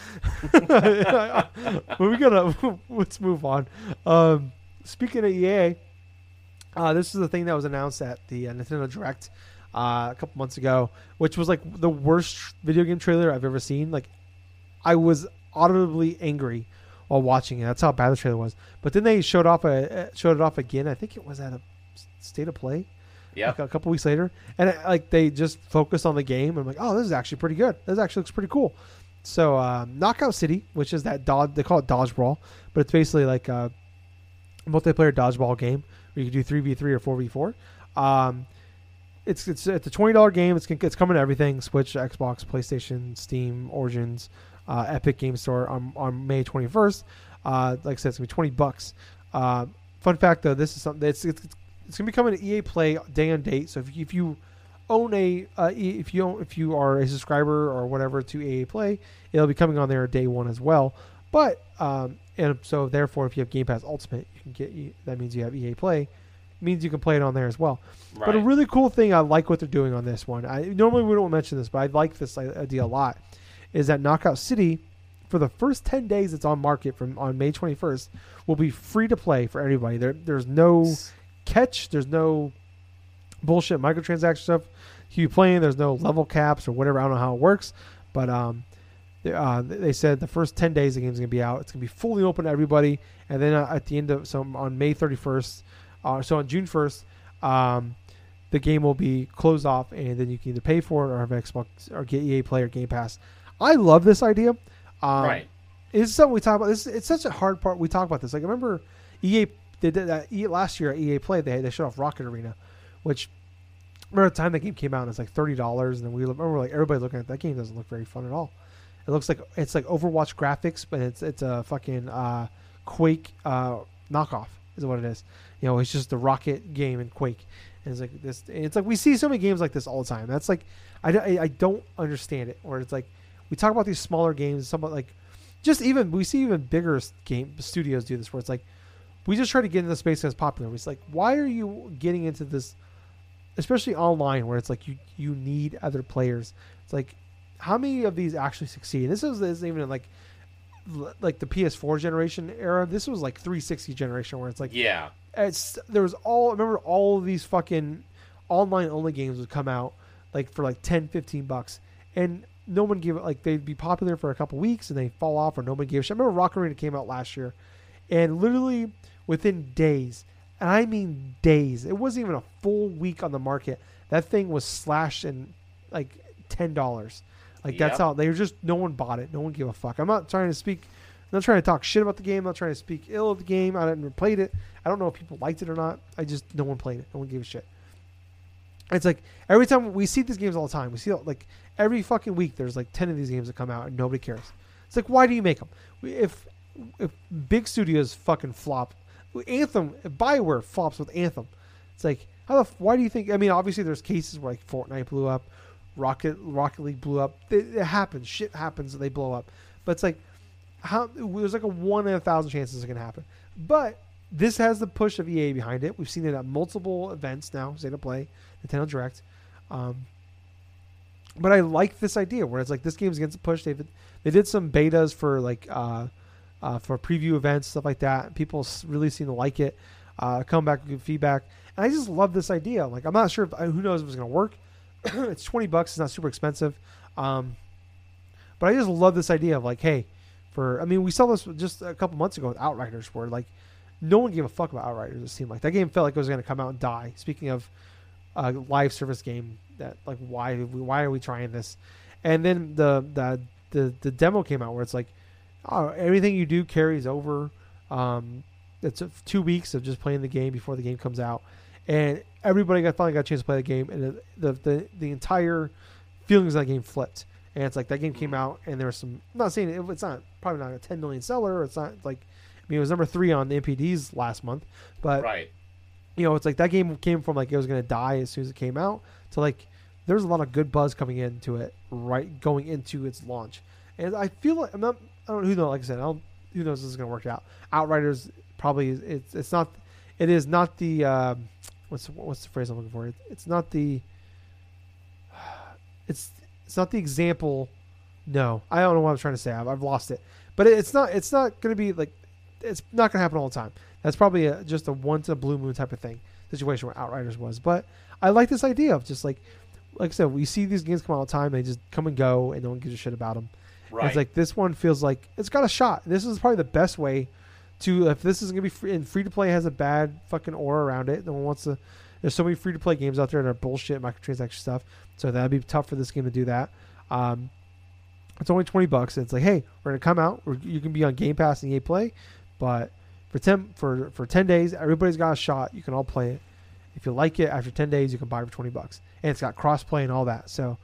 but we gotta let's move on. Um, speaking of EA, uh, this is the thing that was announced at the uh, Nintendo Direct uh, a couple months ago, which was like the worst video game trailer I've ever seen. Like, I was audibly angry while watching it. That's how bad the trailer was. But then they showed off a showed it off again. I think it was at a state of play Yep. like a couple weeks later, and uh, like they just focused on the game. I'm like, oh, this is actually pretty good. This actually looks pretty cool. So um, Knockout City, which is that dodge, they call it dodge brawl, but it's basically like a multiplayer dodgeball game where you can do three v three or four v four. Um, it's it's it's a twenty dollar game. It's it's coming to everything: Switch, Xbox, PlayStation, Steam, Origins, uh, Epic Game Store on on May twenty first. Uh, like I said, it's gonna be twenty bucks. Uh, fun fact though, this is something that's it's, it's gonna be coming to EA Play day and date. So if you, if you own a uh, if you own, if you are a subscriber or whatever to EA Play, it'll be coming on there day one as well. But um, and so therefore, if you have Game Pass Ultimate, you can get that means you have EA Play. Means you can play it on there as well. Right. But a really cool thing I like what they're doing on this one. I normally we don't mention this, but I like this idea a lot. Is that Knockout City, for the first ten days it's on market from on May twenty first, will be free to play for everybody. There, there's no catch. There's no bullshit microtransaction stuff. You playing. There's no level caps or whatever. I don't know how it works, but um, they, uh, they said the first ten days the game's gonna be out. It's gonna be fully open to everybody, and then uh, at the end of so on May 31st, uh, so on June 1st, um, the game will be closed off, and then you can either pay for it or have Xbox or get EA Play or Game Pass. I love this idea. Um, right. it's something we talk about. This it's such a hard part. We talk about this. Like I remember EA they did that last year at EA Play. They they showed off Rocket Arena, which remember the time that game came out and it's like thirty dollars, and then we remember like everybody looking at that game doesn't look very fun at all. It looks like it's like Overwatch graphics, but it's it's a fucking uh, Quake uh, knockoff is what it is. You know, it's just the Rocket game in Quake. And it's like this. It's like we see so many games like this all the time. That's like I, I, I don't understand it. Or it's like we talk about these smaller games, somewhat like just even we see even bigger game studios do this where it's like we just try to get into the space that's popular. It's like why are you getting into this, especially online where it's like you you need other players. It's like how many of these actually succeed? This is this isn't even like like the PS4 generation era. This was like 360 generation where it's like yeah. it's there was all remember all of these fucking online only games would come out like for like 10 15 bucks and no one gave it like they'd be popular for a couple weeks and they fall off or nobody gave a shit. I remember Rock Arena came out last year and literally within days and I mean days it wasn't even a full week on the market that thing was slashed in like ten dollars like that's Yep. how they were just no one bought it no one gave a fuck I'm not trying to speak I'm not trying to talk shit about the game. I'm not trying to speak ill of the game. I didn't played it. I don't know if people liked it or not. I just no one played it. No one gave a shit. It's like every time we see these games all the time. We see like every fucking week. There's like ten of these games that come out and nobody cares. It's like why do you make them? If if big studios fucking flop, Anthem, Bioware flops with Anthem. It's like how the why do you think? I mean, obviously there's cases where like Fortnite blew up, Rocket Rocket League blew up. It, it happens. Shit happens. They blow up. But it's like how there's like a one in a thousand chances it's gonna happen. But this has the push of EA behind it. We've seen it at multiple events now, State of Play, Nintendo Direct. Um, but I like this idea where it's like this game's against the push. They they did some betas for like uh, uh, for preview events, stuff like that. People really seem to like it. Uh, come back with good feedback, and I just love this idea. Like I'm not sure if who knows if it's gonna work. it's twenty bucks. It's not super expensive, um, but I just love this idea of like, hey, for I mean, we saw this just a couple months ago with Outriders, where like no one gave a fuck about Outriders. It seemed like that game felt like it was gonna come out and die. Speaking of a live service game, that like why why are we trying this? And then the the the, the demo came out where it's like, oh, everything you do carries over. Um, it's two weeks of just playing the game before the game comes out, and everybody got finally got a chance to play the game, and the the the, the entire feelings of that game flipped. And it's like that game came out, and there was some. I'm not saying it, it's not probably not a 10 million seller. It's not like, I mean, it was number three on the NPDs last month, but right. You know, it's like that game came from like it was to die as soon as it came out to like there's a lot of good buzz coming into it right going into its launch, and I feel like I'm not. I don't know who knows. Like I said, I don't. Who knows this is to work out? Outriders probably it's it's not. It is not the um, what's what's the phrase I'm looking for? It, it's not the. It's it's not the example. No, I don't know what I'm trying to say. I've, I've lost it. But it, it's not. It's not to be like. It's not to happen all the time. That's probably a, just a once a blue moon type of thing situation where Outriders was. But I like this idea of just like, like I said, we see these games come out all the time. They just come and go, and no one gives a shit about them. Right. It's like this one feels like it's got a shot. This is probably the best way to if this is gonna be free and free to play has a bad fucking aura around it. No one wants to. There's so many free to play games out there that are bullshit microtransaction stuff. So that'd be tough for this game to do that. Um, it's only twenty bucks. It's like, hey, we're gonna come out. We're, you can be on Game Pass and EA Play, but for ten for for ten days, everybody's got a shot. You can all play it. If you like it, after ten days, you can buy it for twenty bucks, and it's got cross play and all that. So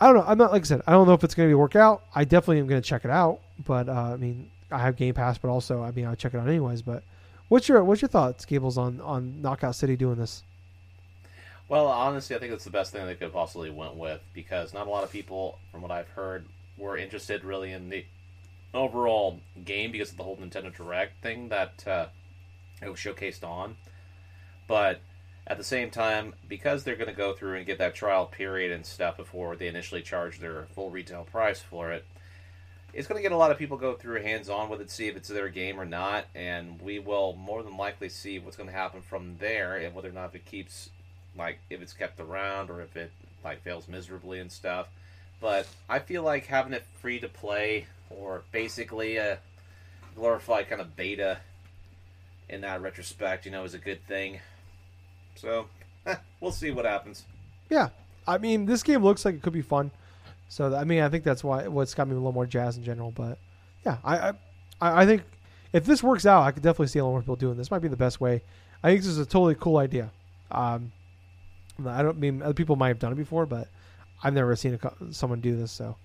I don't know. I'm not like I said. I don't know if it's going to work out. I definitely am going to check it out. But uh, I mean, I have Game Pass, but also I mean, I'll check it out anyways. But what's your what's your thoughts, Gables, on on Knockout City doing this? Well, honestly, I think it's the best thing they could possibly went with because not a lot of people, from what I've heard, were interested really in the overall game because of the whole Nintendo Direct thing that uh, it was showcased on. But at the same time, because they're going to go through and get that trial period and stuff before they initially charge their full retail price for it, it's going to get a lot of people go through hands on with it, see if it's their game or not, and we will more than likely see what's going to happen from there and whether or not if it keeps like if it's kept around or if it like fails miserably and stuff. But I feel like having it free to play or basically a glorified kind of beta in that retrospect, you know, is a good thing. So we'll see what happens. Yeah, I mean, this game looks like it could be fun. So I mean, I think that's why what's got me a little more jazz in general. But yeah, I I, I think if this works out, I could definitely see a lot more people doing this. Might be the best way. I think this is a totally cool idea. Um, I don't mean other people might have done it before, but I've never seen a, someone do this. So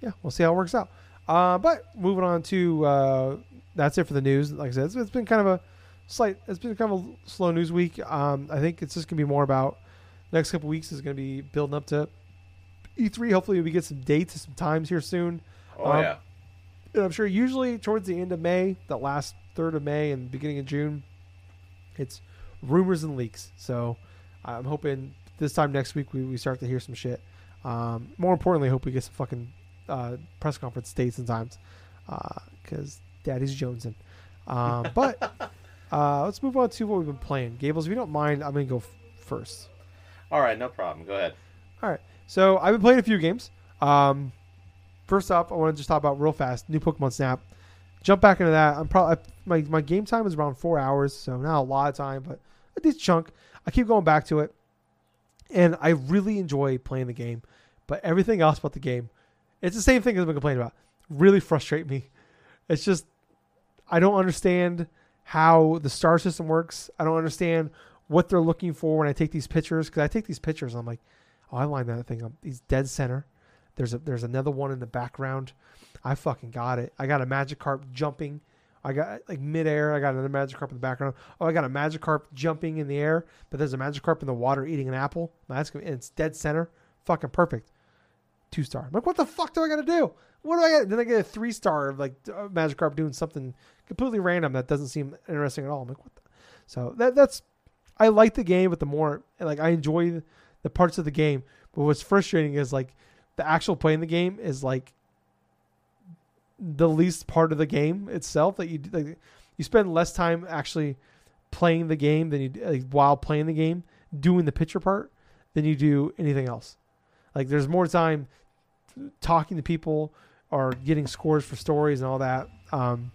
yeah, we'll see how it works out. Uh, but moving on to uh, that's it for the news. Like I said, it's, it's been kind of a slight. It's been kind of a slow news week. Um, I think it's just gonna be more about next couple weeks is gonna be building up to E3. Hopefully, we get some dates, some times here soon. Oh Um, yeah. And I'm sure usually towards the end of May, the last third of May and beginning of June, it's rumors and leaks. So I'm hoping this time next week we, we start to hear some shit. Um, more importantly, I hope we get some fucking uh, press conference dates and times because Daddy's jonesing. Um, but uh, let's move on to what we've been playing. Gables, if you don't mind, I'm going to go f- first. All right, no problem. Go ahead. All right. So I've been playing a few games. Um, first up, I want to just talk about real fast new Pokemon Snap. Jump back into that. I'm probably my my game time is around four hours, so not a lot of time, but a decent chunk. I keep going back to it, and I really enjoy playing the game. But everything else about the game, it's the same thing I've been complaining about. Really frustrate me. It's just I don't understand how the star system works. I don't understand what they're looking for when I take these pictures because I take these pictures and I'm like, oh, I line that thing up. He's dead center. There's a there's another one in the background. I fucking got it. I got a Magikarp jumping. I got like midair. I got another Magikarp in the background. Oh, I got a Magikarp jumping in the air, but there's a Magikarp in the water eating an apple. That's and it's dead center. Fucking perfect. Two star. I'm like, what the fuck do I got to do? What do I get? Then I get a three star of like uh, Magikarp doing something completely random that doesn't seem interesting at all. I'm like, what? The? So that that's I like the game, but the more like I enjoy the parts of the game. But what's frustrating is like the actual playing the game is like the least part of the game itself that you like you spend less time actually playing the game than you like, while playing the game doing the pitcher part than you do anything else. Like there's more time talking to people or getting scores for stories and all that. Um,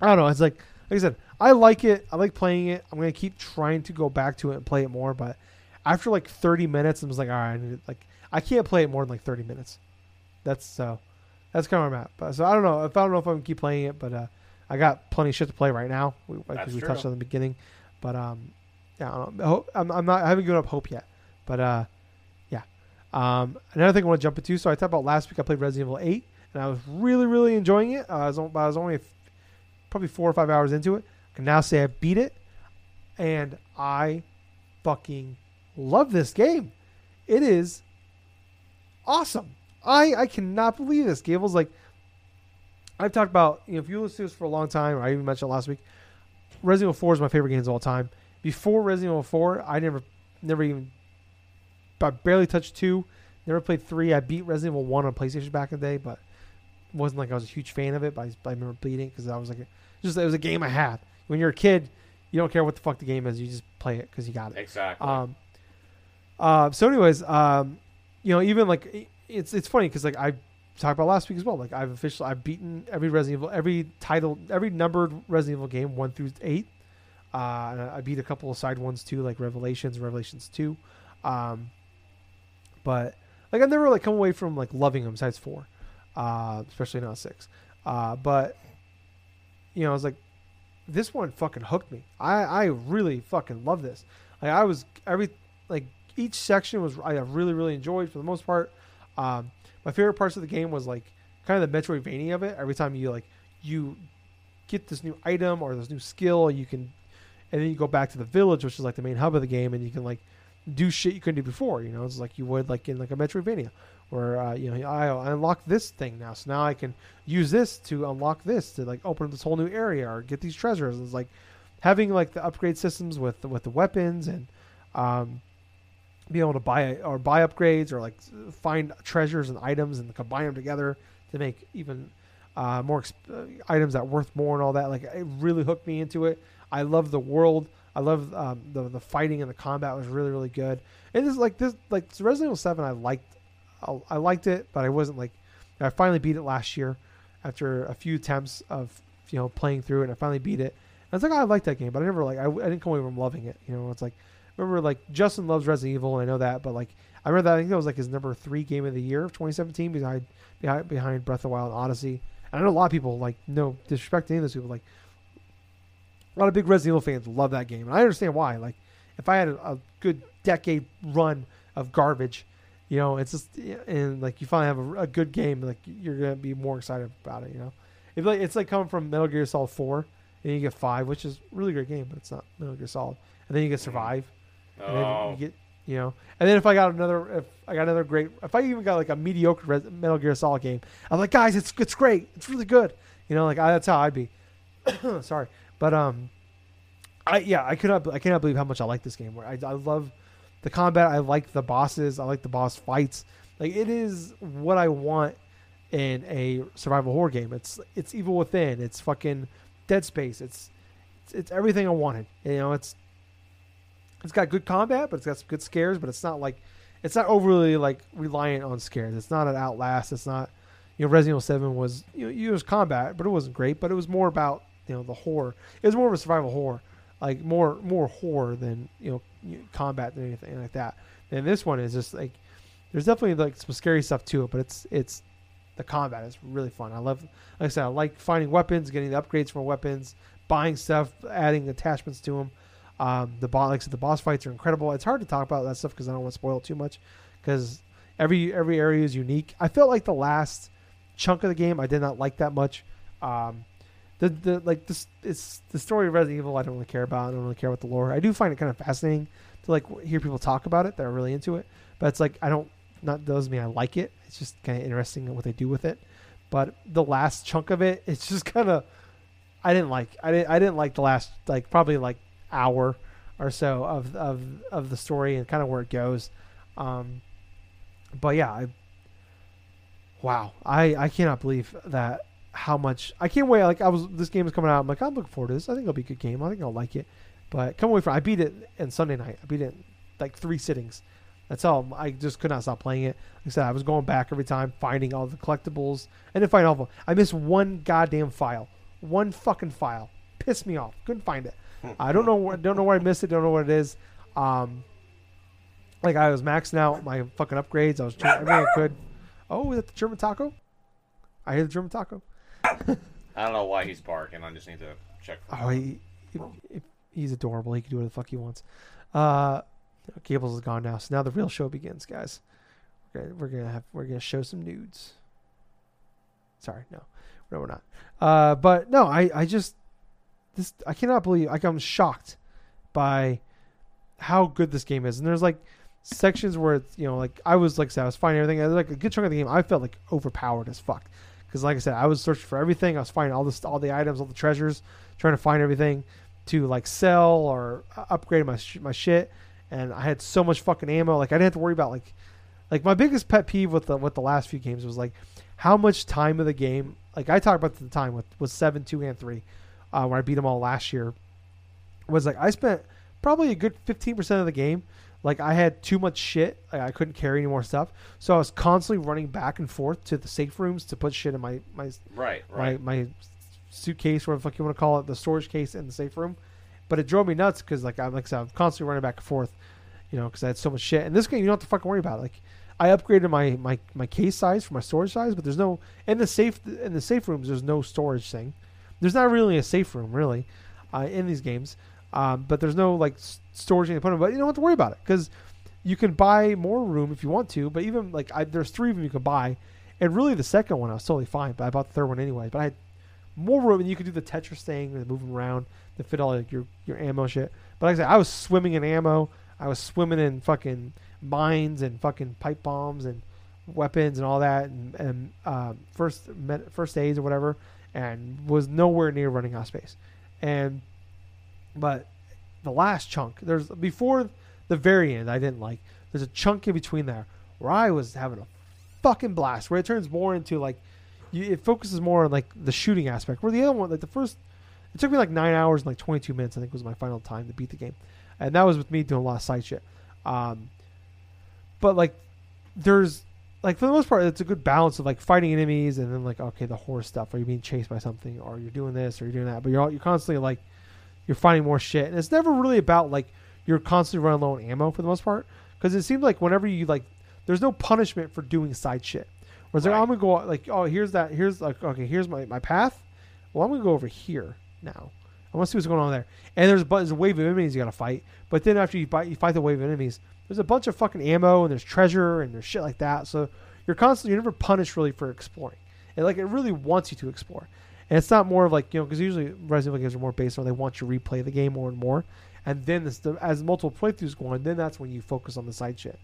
I don't know. It's like like I said, I like it. I like playing it. I'm gonna keep trying to go back to it and play it more. But after like 30 minutes, I was like, all right, I like I can't play it more than like 30 minutes. That's so. That's kind of where I'm at. But so I don't know if I don't know if I'm gonna keep playing it, but uh, I got plenty of shit to play right now, like we touched on the beginning. But um, yeah, I don't know. I'm, I'm not. I haven't given up hope yet. But uh. Um, another thing I want to jump into. So I talked about last week. I played Resident Evil 8, and I was really, really enjoying it. Uh, I was, I was only probably four or five hours into it. I can now say I beat it, and I fucking love this game. It is awesome. I I cannot believe this. Gable's like I've talked about, you know, if you listen to this for a long time, or I even mentioned last week, Resident Evil 4 is my favorite games of all time. Before Resident Evil 4, I never never even I barely touched 2, never played 3. I beat Resident Evil 1 on PlayStation back in the day, but it wasn't like I was a huge fan of it, but I, I remember beating it because I was like just it was a game I had. When you're a kid, you don't care what the fuck the game is, you just play it cuz you got it. Exactly. Um uh, so anyways, um you know, even like it's it's funny because like I talked about last week as well. Like I've officially I've beaten every Resident Evil, every title, every numbered Resident Evil game, one through eight. Uh, I beat a couple of side ones too, like Revelations, Revelations two. Um, but like I've never like come away from like loving them besides four, uh, especially not six. Uh, but you know, I was like, this one fucking hooked me. I I really fucking love this. Like I was every like each section was I really really enjoyed for the most part. Um, my favorite parts of the game was like kind of the Metroidvania of it. Every time you like you get this new item or this new skill, you can, and then you go back to the village, which is like the main hub of the game, and you can like do shit you couldn't do before. You know, it's like you would like in like a Metroidvania, where uh, you know I, unlock this thing now, so now I can use this to unlock this to like open up this whole new area or get these treasures. It's like having like the upgrade systems with with the weapons and um, be able to buy or buy upgrades or like find treasures and items and combine them together to make even uh, more exp- uh, items that worth more and all that. Like it really hooked me into it. I love the world. I love um, the the fighting and the combat was really really good. And this like this like Resident Evil Seven I liked I, liked it, but I wasn't like I finally beat it last year after a few attempts of you know playing through it. and I finally beat it. And I was like, oh, I like that game, but I never like I, I didn't come away from loving it. You know, it's like remember like Justin loves Resident Evil, and I know that, but like I remember that I think that was like his number three game of the year of 2017 behind behind behind Breath of the Wild Odyssey. And I know a lot of people like no disrespect to any of those people like a lot of big Resident Evil fans love that game, and I understand why. Like if I had a, a good decade run of garbage, you know, it's just and like you finally have a, a, good game, like you're gonna be more excited about it. You know, if like it's like coming from Metal Gear Solid Four, and you get five, which is really great game, but it's not Metal Gear Solid, and then you get hmm. Survive, and then Oh, you get you know, and then if I got another, if I got another great, if I even got like a mediocre Res- Metal Gear Solid game, I'm like, guys, it's it's great, it's really good. You know, like I, that's how I'd be. Sorry, but um, I yeah, I could not, I cannot believe how much I like this game. Where I, I love the combat, I like the bosses, I like the boss fights. Like it is what I want in a survival horror game. It's it's Evil Within, it's fucking Dead Space, it's it's, it's everything I wanted. You know, it's it's got good combat, but it's got some good scares. But it's not like it's not overly like reliant on scares. It's not an Outlast. It's not you know Resident Evil Seven was you know it was combat, but it wasn't great. But it was more about you know the horror. It was more of a survival horror, like more more horror than you know combat than anything like that. And this one is just like there's definitely like some scary stuff to it, but it's it's the combat is really fun. I love, like I said, I like finding weapons, getting the upgrades from weapons, buying stuff, adding attachments to them. Um, the boss, like the boss fights are incredible. It's hard to talk about that stuff because I don't want to spoil too much, because every every area is unique. I felt like the last chunk of the game I did not like that much. Um, the the like this it's the story of Resident Evil I don't really care about. I don't really care about the lore. I do find it kind of fascinating to like hear people talk about it that are really into it, but it's like I don't not doesn't mean I like it. It's just kind of interesting what they do with it. But the last chunk of it, it's just kind of I didn't like. I didn't I didn't like the last like probably like hour or so of of of the story and kind of where it goes. Um, but yeah, I wow, I I cannot believe that how much I can't wait. Like I was, this game is coming out. I'm like, I'm looking forward to this. I think it'll be a good game. I think I'll like it. But come away from, I beat it in Sunday night. I beat it like three sittings. That's all. I just could not stop playing it. Like I said, I was going back every time, finding all the collectibles, and then finding all of them. I missed one goddamn file, one fucking file. Pissed me off. Couldn't find it. I don't know. Where, don't know where I missed it. Don't know what it is. Um, like I was maxing out my fucking upgrades. I was trying everything I could. Oh, is that the German taco? I hear the German taco. I don't know why he's barking. I just need to check. For Oh, he, if he's adorable. He can do whatever the fuck he wants. Uh, Gables is gone now, so now the real show begins, guys. We're gonna, we're gonna have we're gonna show some nudes. Sorry, no, no, we're not. Uh, but no, I I just this I cannot believe like I'm shocked by how good this game is, and there's like sections where it's you know like I was like I was finding everything. Like a good chunk of the game, I felt like overpowered as fuck. Because like I said, I was searching for everything. I was finding all this, all the items, all the treasures, trying to find everything to like sell or uh, upgrade my sh- my shit. And I had so much fucking ammo. Like I didn't have to worry about like, like my biggest pet peeve with the with the last few games was like how much time of the game. Like I talked about the time with was seven, two, and three, uh, where I beat them all last year. Was like I spent probably a good fifteen percent of the game like I had too much shit. Like I couldn't carry any more stuff, so I was constantly running back and forth to the safe rooms to put shit in my my Right, right. my, my suitcase, whatever the fuck you want to call it, the storage case in the safe room. But it drove me nuts because like I'm like I said, I'm constantly running back and forth, you know, because I had so much shit. And this game, you don't have to fucking worry about it. Like I upgraded my my my case size for my storage size, but there's no in the safe in the safe rooms. There's no storage thing. There's not really a safe room really uh, in these games. Um, but there's no like storage in the opponent. But you don't have to worry about it because you can buy more room if you want to. But even like I, there's three of them you can buy, and really the second one I was totally fine. But I bought the third one anyway. But I had more room, and you could do the Tetris thing and move them around to fit all like, your your ammo shit. But like I said, I was swimming in ammo. I was swimming in fucking mines and fucking pipe bombs and weapons and all that, and, and um, first med- first aids or whatever, and was nowhere near running out of space. And but the last chunk, there's before the very end, I didn't like. There's a chunk in between there where I was having a fucking blast. Where it turns more into like, you, it focuses more on like the shooting aspect. Where the other one, like the first, it took me like nine hours and like 22 minutes. I think was my final time to beat the game, and that was with me doing a lot of side shit. Um, but like, there's like for the most part, it's a good balance of like fighting enemies and then like okay, the horror stuff. Are you being chased by something, or you're doing this, or you're doing that? But you're all, you're constantly like you're finding more shit, and it's never really about like you're constantly running low on ammo for the most part. Because it seems like whenever you like, there's no punishment for doing side shit. Whereas like, Right. I'm gonna go like, oh, here's that, here's like, okay, here's my my path. Well, I'm gonna go over here now. I want to see what's going on there. And there's there's a wave of enemies you gotta fight. But then after you fight, you fight the wave of enemies, there's a bunch of fucking ammo and there's treasure and there's shit like that. So you're constantly you're never punished really for exploring. And like it really wants you to explore. And it's not more of like you know because usually Resident Evil games are more based on they want you to replay the game more and more. And then this, the, as multiple playthroughs go on, then that's when you focus on the side shit.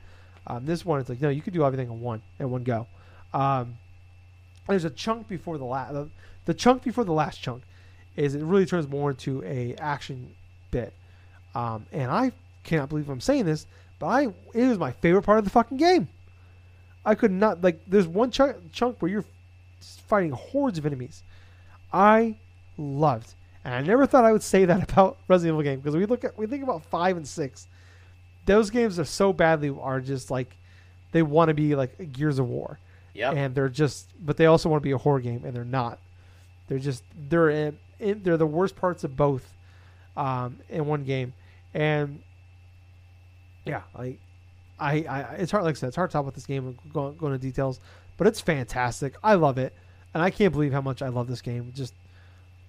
Um, this one, it's like no, you could do everything in one in one go. Um, there's a chunk before the last. The, the chunk before the last chunk is it really turns more into a action bit. Um, and I cannot believe I'm saying this, but I it was my favorite part of the fucking game. I could not like. There's one chunk, chunk where you're fighting hordes of enemies. I loved, and I never thought I would say that about Resident Evil game because we look at we think about five and six. Those games are so badly are just like they want to be like Gears of War, Yeah. and they're just but they also want to be a horror game, and they're not. They're just they're in, in, they're the worst parts of both um, in one game, and yeah, like I, I it's hard like I said it's hard to talk about this game and go, go into details, but it's fantastic. I love it, and I can't believe how much I love this game. Just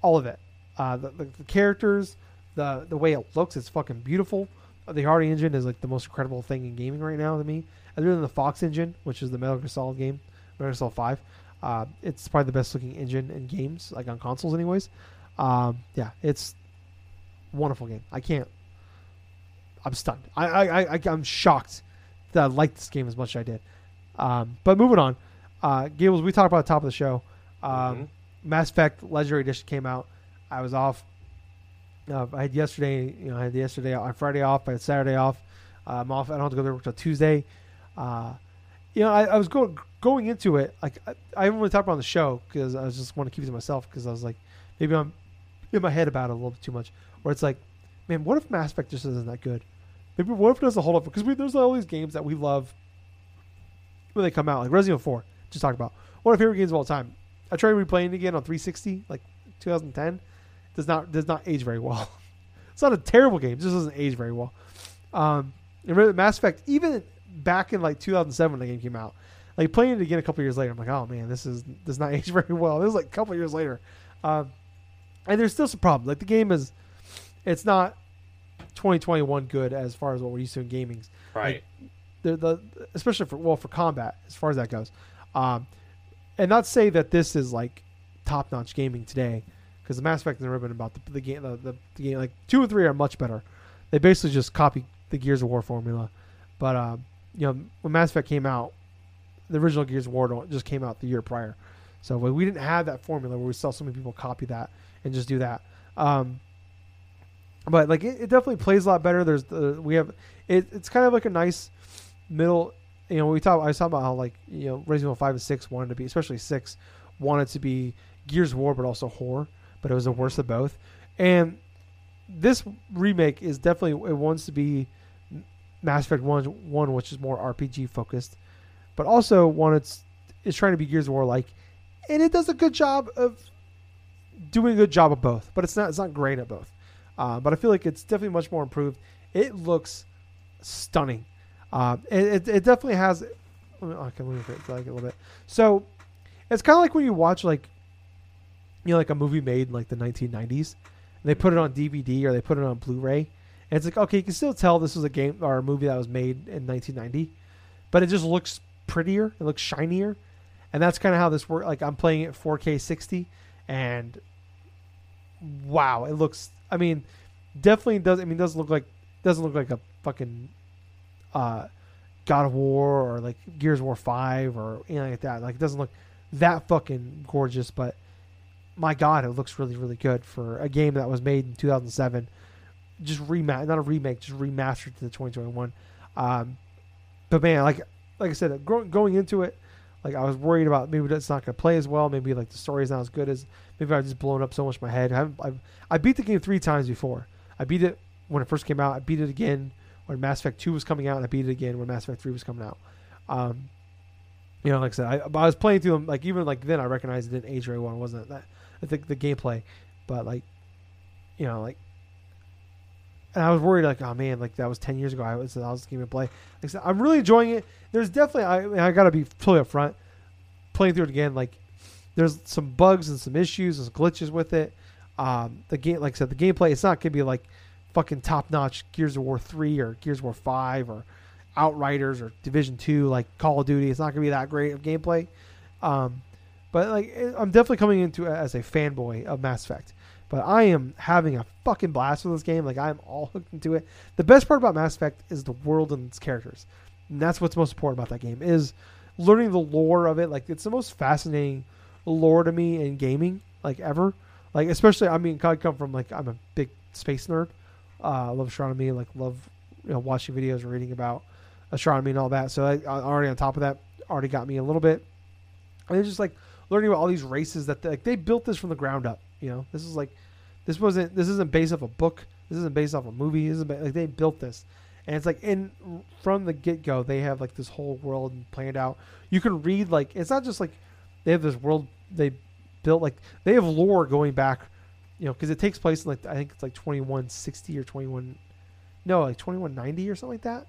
all of it, uh, the, the, the characters, the the way it looks, it's fucking beautiful. The RE Engine is like the most incredible thing in gaming right now to me, other than the Fox engine, which is the Metal Gear Solid game, Metal Gear Solid Five. Uh, it's probably the best looking engine in games, like on consoles, anyways. Um, yeah, it's wonderful game. I can't. I'm stunned. I, I, I, I'm shocked that I liked this game as much as I did. Um, but moving on, uh, Gables, we talked about the top of the show. Um, Mhm. Mass Effect Legendary Edition came out. I was off. Uh, I had yesterday, you know, I had yesterday on Friday off. I had Saturday off. Uh, I'm off. I don't have to go to work until Tuesday. Uh, you know, I, I was going going into it like I, I haven't really talked about on the show because I just want to keep it to myself because I was like maybe I'm in my head about it a little bit too much. Where it's like, man, what if Mass Effect just isn't that good? Maybe what if it doesn't hold up? Because there's all these games that we love when they come out, like Resident Evil 4. Just talked about one of my favorite games of all time. I tried replaying it again on 360, like 2010. Does not does not age very well. it's not a terrible game. It just doesn't age very well. Um, and Mass Effect, even back in like 2007 when the game came out, like playing it again a couple years later, I'm like, oh man, this is does not age very well. This is like a couple years later, um, and there's still some problems. Like the game is, it's not 2021 good as far as what we're used to in gaming. Right. The, the especially for well for combat as far as that goes, um, and not say that this is like top notch gaming today because the Mass Effect and the Ribbon about the, the game the, the, the game like two and three are much better. They basically just copy the Gears of War formula, but um, you know when Mass Effect came out, the original Gears of War just came out the year prior, so we we didn't have that formula where we saw so many people copy that and just do that. Um, but like it, it definitely plays a lot better. There's the we have it, it's kind of like a nice middle. You know, we talk. I was talking about how like you know Resident Evil Five and Six wanted to be, especially Six, wanted to be Gears of War, but also horror. But it was the worst of both. And this remake is definitely it wants to be Mass Effect One, one which is more RPG focused, but also it's it's trying to be Gears of War like, and it does a good job of doing a good job of both. But it's not it's not great at both. Uh, but I feel like it's definitely much more improved. It looks stunning. Uh, it, it, it definitely has. let me- I can move it like a little bit. So it's kind of like when you watch like you know like a movie made in like the 1990s, and they put it on DVD or they put it on Blu-ray, and it's like okay, you can still tell this was a game or a movie that was made in 1990, but it just looks prettier. It looks shinier, and that's kind of how this works. Like I'm playing it 4K 60, and wow, it looks. I mean, definitely does. I mean, doesn't look like doesn't look like a fucking uh, God of War or like Gears of War Five or anything like that. Like, it doesn't look that fucking gorgeous, but my God, it looks really, really good for a game that was made in 2007. Just remake, not a remake, just remastered to the 2021. Um, but man, like like I said, going into it, like I was worried about maybe that's not to play as well. Maybe like the story's not as good as maybe I've just blown up so much my head. I haven't, I've, I beat the game three times before. I beat it when it first came out. I beat it again when Mass Effect Two was coming out, and I beat it again when Mass Effect Three was coming out. Um, you know, like I said, I, I was playing through them. Like even like then, I recognized it didn't age very well. It wasn't that I think the gameplay, but like, you know, like, and I was worried like, oh man, like that was ten years ago. I was I was game to play. Like I said, I'm really enjoying it. There's definitely I I got to be totally upfront. Playing through it again, like there's some bugs and some issues and glitches with it. Um, the game, like I said, the gameplay it's not gonna be like fucking top notch Gears of War three or Gears of War five or Outriders or Division two like Call of Duty. It's not gonna be that great of gameplay. Um, but like I'm definitely coming into it as a fanboy of Mass Effect. But I am having a fucking blast with this game. Like I'm all hooked into it. The best part about Mass Effect is the world and its characters. And that's what's most important about that game is learning the lore of it. Like it's the most fascinating lore to me in gaming, like ever. Like especially, I mean, I come from like I'm a big space nerd. Uh, love astronomy. Like love you know watching videos reading about astronomy and all that. So I, I already on top of that, already got me a little bit. And it's just like learning about all these races that like they built this from the ground up. You know, this is like this wasn't this isn't based off a book. This isn't based off a movie. This isn't like they built this, and it's like in from the get go they have like this whole world planned out. You can read like it's not just like they have this world they built like they have lore going back, you know, because it takes place in like I think it's like twenty one sixty or twenty one, no like twenty one ninety or something like that,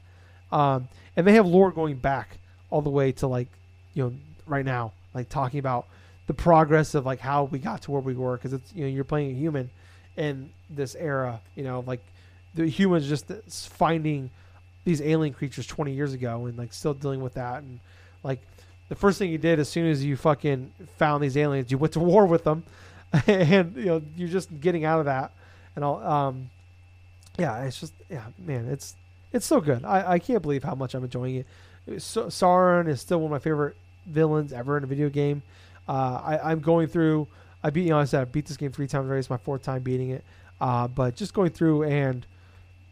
um, and they have lore going back all the way to like you know right now like talking about the progress of like how we got to where we were because it's you know you're playing a human in this era you know like the humans just finding these alien creatures 20 years ago and like still dealing with that. And like the first thing you did as soon as you fucking found these aliens you went to war with them and you know you're just getting out of that and all um yeah it's just yeah man it's it's so good i i can't believe how much i'm enjoying it So, Saren is still one of my favorite villains ever in a video game. Uh, I, I'm going through. I beat, you know, I said I beat this game three times already. It's my fourth time beating it. Uh, but just going through and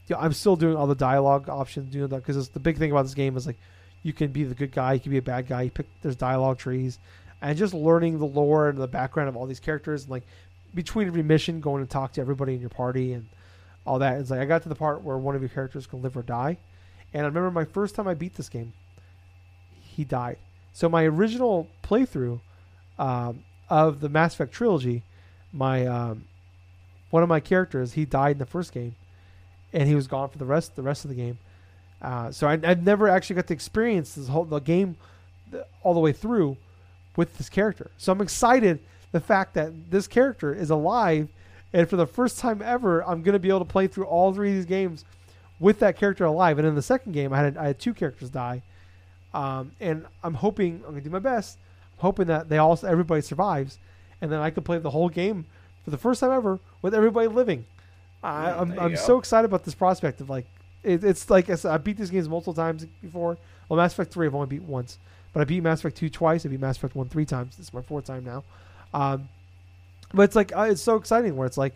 you know, I'm still doing all the dialogue options, doing that because it's the big thing about this game is like you can be the good guy, you can be a bad guy. You pick there's dialogue trees, and just learning the lore and the background of all these characters, and like between every mission, going to talk to everybody in your party and all that. It's like I got to the part where one of your characters can live or die, and I remember my first time I beat this game, he died. So my original playthrough um, of the Mass Effect trilogy, my um, one of my characters he died in the first game, and he was gone for the rest the rest of the game. Uh, so I, I've never actually got to experience this whole the game all the way through with this character. So I'm excited the fact that this character is alive, and for the first time ever, I'm going to be able to play through all three of these games with that character alive. And in the second game, I had I had two characters die, um, and I'm hoping I'm going to do my best, I'm hoping that they all everybody survives, and then I can play the whole game for the first time ever with everybody living. I, Mm, I'm I'm so excited about this prospect of like it, it's like I, said, I beat these games multiple times before. Well, Mass Effect three I've only beat once, but I beat Mass Effect two twice. I beat Mass Effect one three times. This is my fourth time now. Um, but it's like uh, it's so exciting where it's like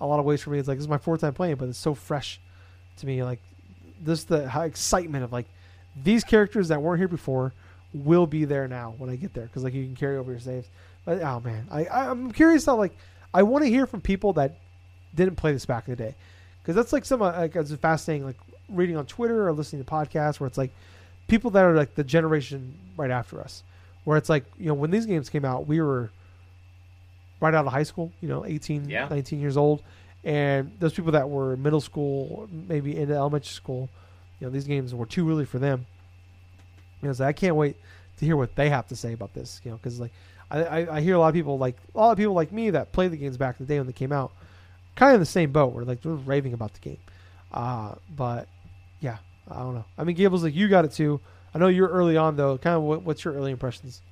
a lot of ways for me. It's like this is my fourth time playing, but it's so fresh to me. Like this the excitement of like these characters that weren't here before will be there now when I get there because like you can carry over your saves. But oh man, I I- I'm curious how like I want to hear from people that didn't play this back in the day because that's like some uh, like it's fascinating like reading on Twitter or listening to podcasts where it's like people that are like the generation right after us where it's like you know when these games came out we were right out of high school you know 18 Yeah. 19 years old. And those people that were middle school maybe into elementary school you know these games were too early for them. You know so i can't wait to hear what they have to say about this you know because like I, I, I hear a lot of people like a lot of people like me that played the games back in the day when they came out kind of in the same boat where like they're raving about the game. Uh, but yeah i don't know i mean gables like you got it too i know you're early on though kind of what, what's your early impressions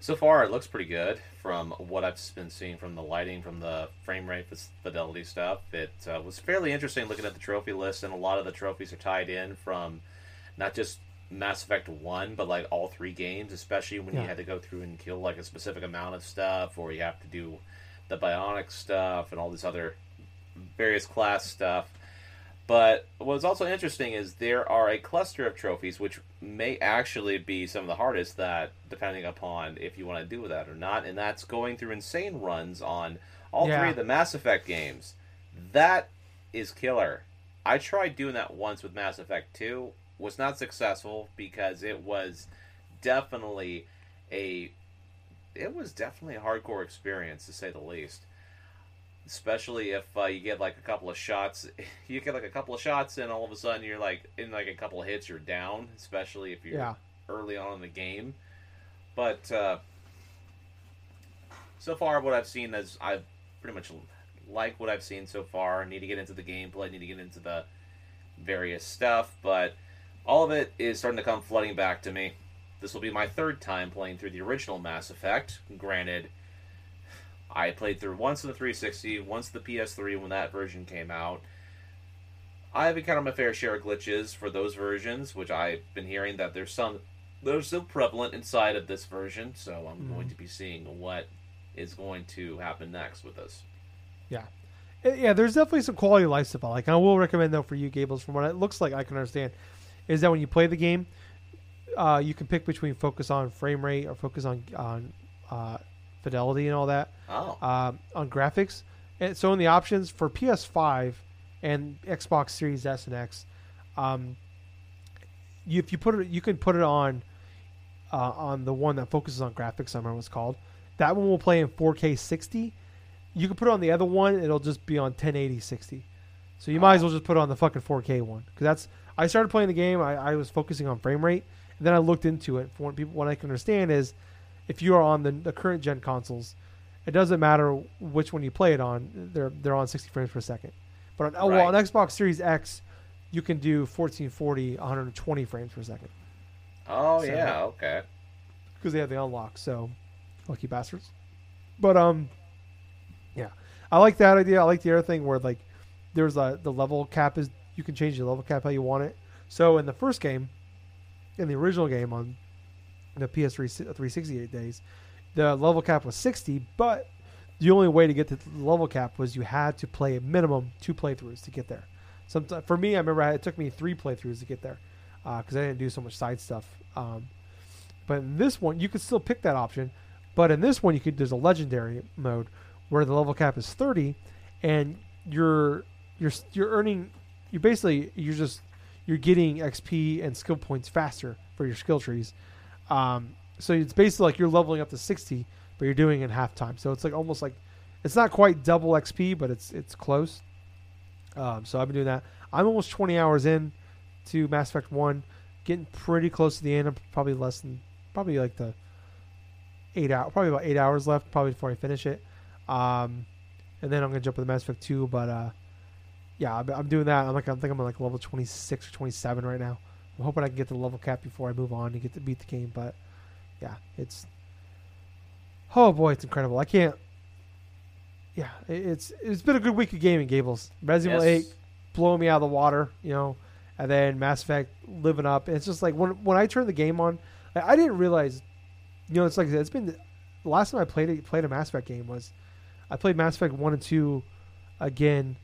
So far, it looks pretty good from what I've been seeing from the lighting, from the frame rate, the fidelity stuff. It uh, was fairly interesting looking at the trophy list, and a lot of the trophies are tied in from not just Mass Effect 1, but like all three games, especially when Yeah. you had to go through and kill like a specific amount of stuff, or you have to do the bionic stuff and all this other various class stuff. But what's also interesting is there are a cluster of trophies which may actually be some of the hardest that depending upon if you want to do that or not, and that's going through insane runs on all Yeah. three of the Mass Effect games. That is killer. I tried doing that once with Mass Effect 2, was not successful because it was definitely a it was definitely a hardcore experience to say the least especially if uh, you get like a couple of shots you get like a couple of shots and all of a sudden you're like in like a couple of hits you're down especially if you're Yeah. early on in the game. But uh, so far what i've seen is i pretty much like what i've seen so far. I need to get into the gameplay need to get into the various stuff but all of it is starting to come flooding back to me. This will be my third time playing through the original mass effect. Granted I played through once in the 360, once the PS3 when that version came out. I've encountered my fair share of glitches for those versions, which I've been hearing that there's some that are still prevalent inside of this version. So I'm Mhm. going to be seeing what is going to happen next with this. Yeah. yeah there's definitely some quality of life stuff I like i will recommend though for you gables from what it looks like i can understand is that when you play the game uh, you can pick between focus on frame rate or focus on on uh, fidelity and all that Oh, um, on graphics. And so in the options for PS5 and Xbox Series S and X, um, you, if you put it, you can put it on uh, on the one that focuses on graphics. I remember what it's called. That one will play in 4K 60. You can put it on the other one; it'll just be on 1080 60. So you might as well just put it on the fucking 4K one because that's. I started playing the game. I, I was focusing on frame rate, and then I looked into it. For what people, what I can understand is, if you are on the, the current gen consoles, it doesn't matter which one you play it on; they're they're on 60 frames per second. But on, oh, well, on Xbox Series X, you can do 1440, 120 frames per second oh so- yeah, okay. because they have the unlock. So, lucky bastards. But um, yeah, I like that idea. I like the other thing where like there's a the level cap is you can change the level cap how you want it. So in the first game, in the original game on the PS3 368 days, the level cap was 60, but the only way to get to the level cap was you had to play a minimum two playthroughs to get there. Sometimes for me, I remember it took me three playthroughs to get there because I didn't do so much side stuff. Um, but in this one, you could still pick that option. But in this one, you could there's a legendary mode where the level cap is 30, and you're you're you're earning you're basically you're just you're getting XP and skill points faster for your skill trees. Um, so it's basically like you're leveling up to 60, but you're doing it in half time. So it's like almost like it's not quite double XP, but it's it's close. Um, so I've been doing that. I'm almost 20 hours in to Mass Effect One, getting pretty close to the end. I'm probably less than probably like the eight hour, probably about eight hours left, probably before I finish it. Um, and then I'm gonna jump with Mass Effect Two, but uh, yeah, I'm, I'm doing that. I'm like I think I'm like level 26 or 27 right now. I'm hoping I can get to the level cap before I move on and get to beat the game. But yeah, it's oh boy, it's incredible. I can't. Yeah, it- it's it's been a good week of gaming, Gables. Resident Evil Yes. 8 blowing me out of the water, you know, and then Mass Effect living up. It's just like when when I turned the game on, I I didn't realize, you know, it's like it's been the last time I played it, played a Mass Effect game was I played Mass Effect one and two again,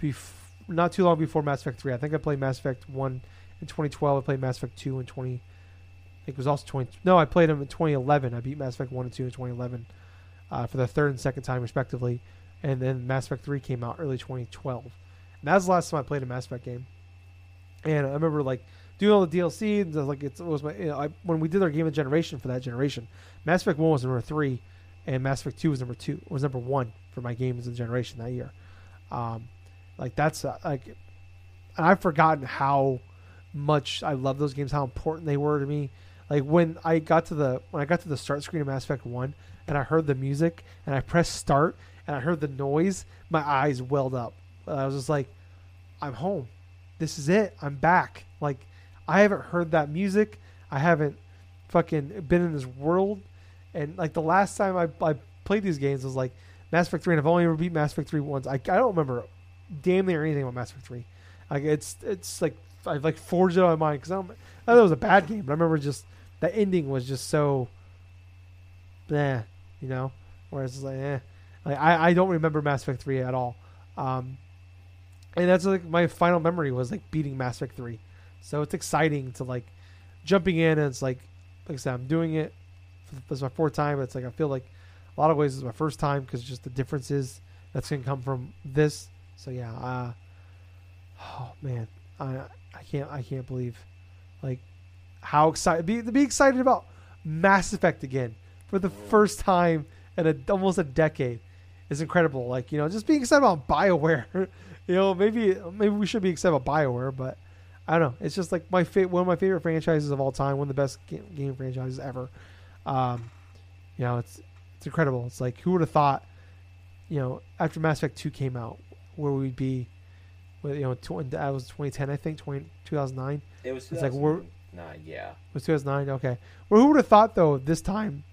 bef- not too long before Mass Effect three. I think I played Mass Effect one in 2012. I played Mass Effect two in 20. I think it was also 20. No, I played them in 2011. I beat Mass Effect one and two in 2011 uh, for the third and second time respectively, and then Mass Effect three came out early 2012. And that was the last time I played a Mass Effect game. And I remember like doing all the DLC. And like it was my you know, I, when we did our game of generation for that generation. Mass Effect one was number three, and Mass Effect two was number two. Was number one for my games of the generation that year. Um, like that's uh, like, and I've forgotten how much I love those games, how important they were to me. Like when I got to the when I got to the start screen of Mass Effect One, and I heard the music, and I pressed start, and I heard the noise, my eyes welled up. I was just like, I'm home. This is it. I'm back. Like I haven't heard that music. I haven't fucking been in this world. And like the last time I, I played these games was like Mass Effect 3, and I've only ever beat Mass Effect 3 once. I, I don't remember damn near anything about Mass Effect 3. Like it's it's like I've like forged it on my mind because I. I thought it was a bad game, but I remember just the ending was just so, bleh, you know. Whereas it's like, eh, like I I don't remember Mass Effect 3 at all. Um, and that's like my final memory was like beating Mass Effect 3. So it's exciting to like jumping in and it's like like I said I'm doing it. This is my fourth time. It's like I feel like a lot of ways it's my first time because just the differences that's gonna come from this. So yeah, uh, oh man, I I can't I can't believe like how excited be to be excited about Mass Effect again for the first time in a, almost a decade is incredible. Like you know, just being excited about Bioware. you know, maybe maybe we should be excited about Bioware, but I don't know. It's just like my fa- one of my favorite franchises of all time, one of the best game, game franchises ever. Um, you know, it's it's incredible. It's like who would have thought, you know, after Mass Effect Two came out, where we'd be, you know, tw- that was 2010, I think, 20, 2009. It was. It's like we're- Nah, yeah. was 2009. Okay. Well, who would have thought though this time,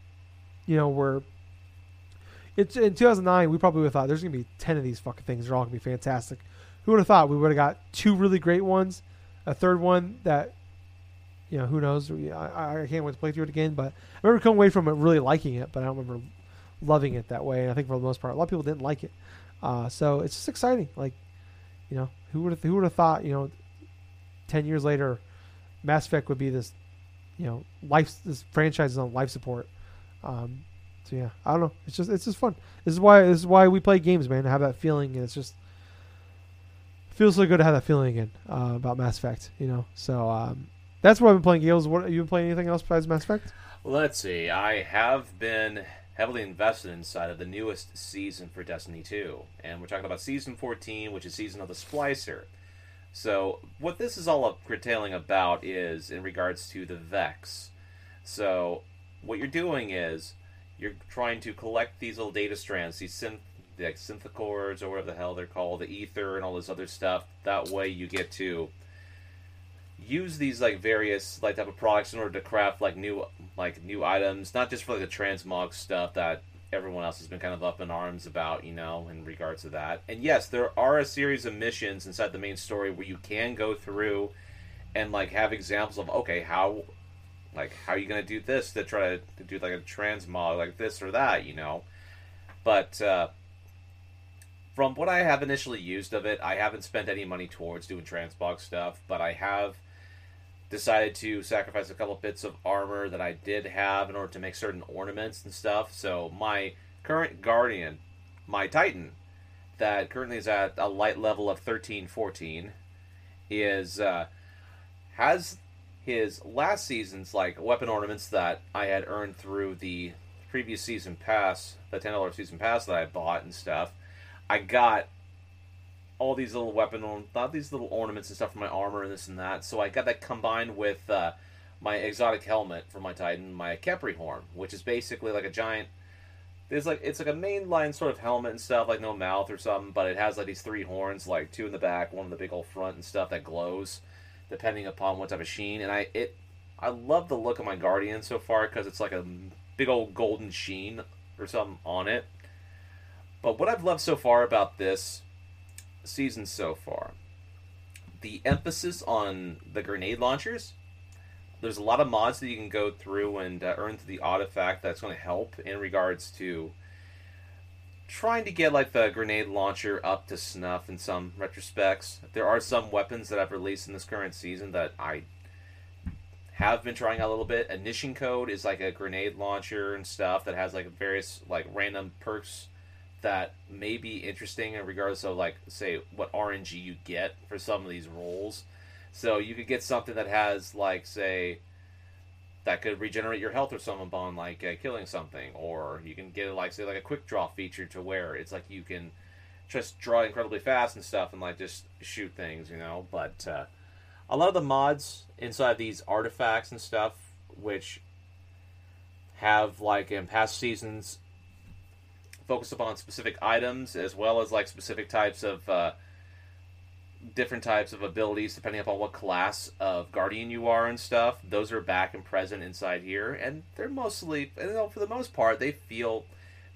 you know, we're it's in 2009. We probably would have thought there's gonna be 10 of these fucking things. They're all gonna be fantastic. Who would have thought we would have got two really great ones, a third one that, you know, who knows? I, I can't wait to play through it again. But I remember coming away from it really liking it, but I don't remember loving it that way. And I think for the most part, a lot of people didn't like it. Uh, so it's just exciting. Like, you know, who would who would have thought? You know, 10 years later, Mass Effect would be this, you know, life. This franchise is on life support. Um, so yeah, I don't know. It's just it's just fun. This is why this is why we play games, man. Have that feeling, and it's just feels so good to have that feeling again uh, about Mass Effect. You know, so um, that's what I've been playing. Gales, what you been playing? Anything else besides Mass Effect? Let's see. I have been heavily invested inside of the newest season for Destiny 2, and we're talking about season 14, which is season of the Splicer. So, what this is all curtailing about is in regards to the Vex. So, what you're doing is you're trying to collect these little data strands, these synth, like synthicores or whatever the hell they're called, the ether and all this other stuff. That way, you get to use these like various like type of products in order to craft like new like new items, not just for like the transmog stuff that everyone else has been kind of up in arms about, you know, in regards to that. And yes, there are a series of missions inside the main story where you can go through and like have examples of okay how like how are you gonna do this to try to, to do like a transmog like this or that you know but uh from what i have initially used of it i haven't spent any money towards doing transmog stuff but i have decided to sacrifice a couple bits of armor that i did have in order to make certain ornaments and stuff so my current guardian my titan that currently is at a light level of 13 14 is uh has his last season's like weapon ornaments that I had earned through the previous season pass, the ten dollar season pass that I bought and stuff. I got all these little weapon, not these little ornaments and stuff for my armor and this and that. So I got that combined with uh, my exotic helmet for my Titan, my Khepri horn, which is basically like a giant. It's like it's like a mainline sort of helmet and stuff, like no mouth or something, but it has like these three horns, like two in the back, one in the big old front and stuff that glows depending upon what type of sheen. And I it I love the look of my Guardian so far because it's like a big old golden sheen or something on it. But what I've loved so far about this season so far, the emphasis on the grenade launchers. There's a lot of mods that you can go through and uh, earn the artifact that's going to help in regards to trying to get like the grenade launcher up to snuff in some retrospects. There are some weapons that I've released in this current season that I have been trying out a little bit. Ignition code is like a grenade launcher and stuff that has like various like random perks that may be interesting in regards of like say what RNG you get for some of these rolls. So you could get something that has like say that could regenerate your health or something upon like uh, killing something, or you can get like say like a quick draw feature to where it's like you can just draw incredibly fast and stuff and like just shoot things, you know. But uh, a lot of the mods inside these artifacts and stuff, which have like in past seasons focused upon specific items as well as like specific types of uh, different types of abilities depending upon what class of guardian you are and stuff. Those are back and present inside here, and they're mostly, you know, for the most part, they feel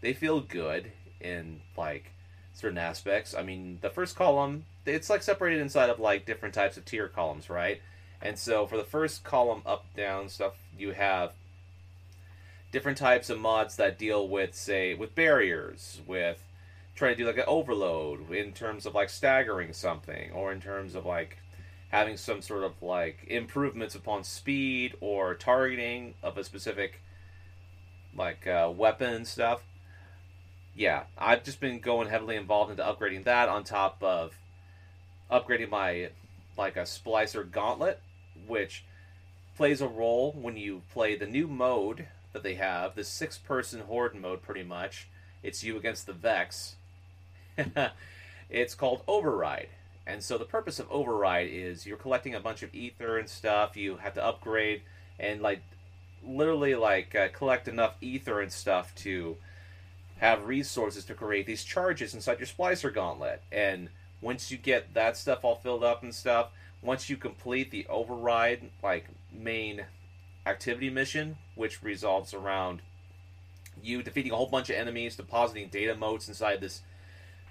they feel good in like certain aspects. I mean, the first column, it's like separated inside of like different types of tier columns, right? And so for the first column, up, down stuff, you have different types of mods that deal with, say, with barriers, with trying to do like an overload in terms of like staggering something or in terms of like having some sort of like improvements upon speed or targeting of a specific like uh, weapon stuff. Yeah i've just been going heavily involved into upgrading that on top of upgrading my like a splicer gauntlet which plays a role when you play the new mode that they have the six person horde mode pretty much it's you against the vex it's called Override. And so the purpose of Override is you're collecting a bunch of ether and stuff. You have to upgrade and like literally like uh, collect enough ether and stuff to have resources to create these charges inside your splicer gauntlet. And once you get that stuff all filled up and stuff, once you complete the override like main activity mission, which resolves around you defeating a whole bunch of enemies, depositing data motes inside this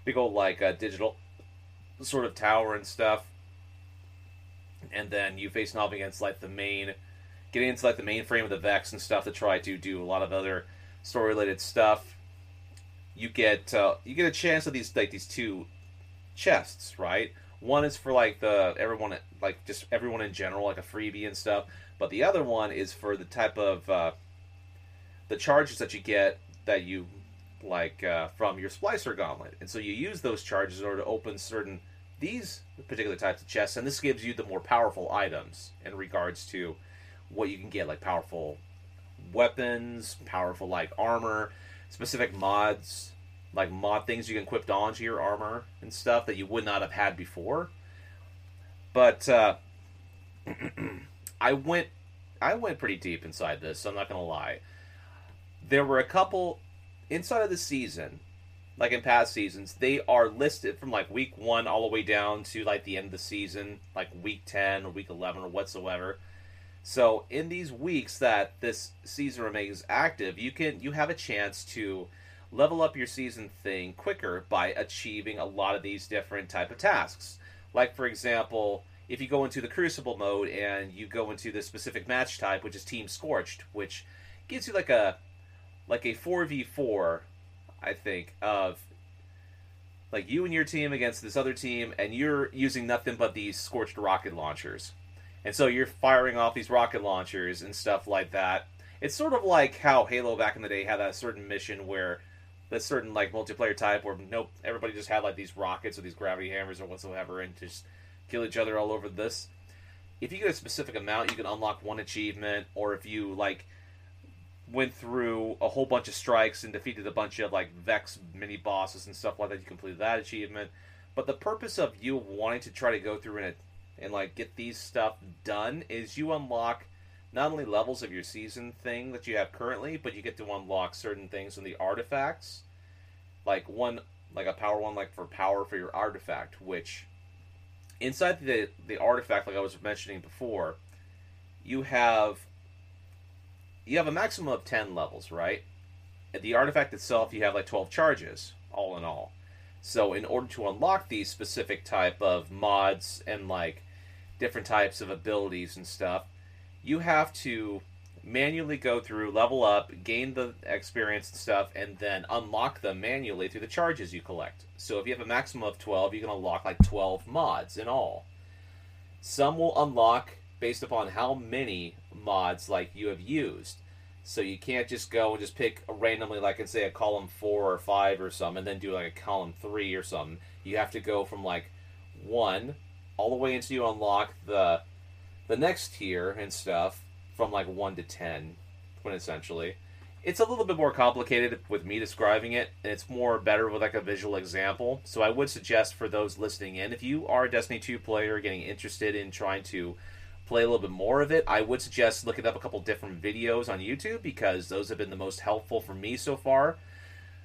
big old like uh, digital sort of tower and stuff, and then you face off against like the main, getting into like the mainframe of the Vex and stuff to try to do a lot of other story related stuff. You get uh, you get a chance of these like these two chests, right? One is for like the everyone like just everyone in general, like a freebie and stuff. But the other one is for the type of uh, the charges that you get that you like uh, from your splicer gauntlet, and so you use those charges in order to open certain these particular types of chests, and this gives you the more powerful items in regards to what you can get, like powerful weapons, powerful like armor, specific mods, like mod things you can equip onto your armor and stuff that you would not have had before. But uh, I went, I went pretty deep inside this. So I'm not gonna lie. There were a couple inside of the season, like in past seasons, they are listed from like week one all the way down to like the end of the season, like week 10 or week 11 or whatsoever. So in these weeks that this season remains active, you can you have a chance to level up your season thing quicker by achieving a lot of these different type of tasks. Like for example, if you go into the Crucible mode and you go into the specific match type, which is Team Scorched, which gives you like a like a four v four, I think of like you and your team against this other team, and you're using nothing but these scorched rocket launchers, and so you're firing off these rocket launchers and stuff like that. It's sort of like how Halo back in the day had that certain mission where that certain like multiplayer type where nope everybody just had like these rockets or these gravity hammers or whatsoever and just kill each other all over this. If you get a specific amount, you can unlock one achievement, or if you like went through a whole bunch of strikes and defeated a bunch of like Vex mini bosses and stuff like that. You completed that achievement. But the purpose of you wanting to try to go through and and like get these stuff done is you unlock not only levels of your season thing that you have currently, but you get to unlock certain things in the artifacts. Like one like a power one like for power for your artifact, which inside the the artifact like I was mentioning before, you have you have a maximum of 10 levels, right? At the artifact itself, you have like 12 charges, all in all. So, in order to unlock these specific type of mods and like different types of abilities and stuff, you have to manually go through, level up, gain the experience and stuff, and then unlock them manually through the charges you collect. So, if you have a maximum of 12, you can unlock like 12 mods in all. Some will unlock based upon how many mods like you have used. So you can't just go and just pick randomly, like and say a column four or five or some, and then do like a column three or something. You have to go from like one all the way until you unlock the the next tier and stuff from like one to ten, essentially. It's a little bit more complicated with me describing it, and it's more better with like a visual example. So I would suggest for those listening in, if you are a Destiny 2 player getting interested in trying to play a little bit more of it, I would suggest looking up a couple different videos on YouTube because those have been the most helpful for me so far.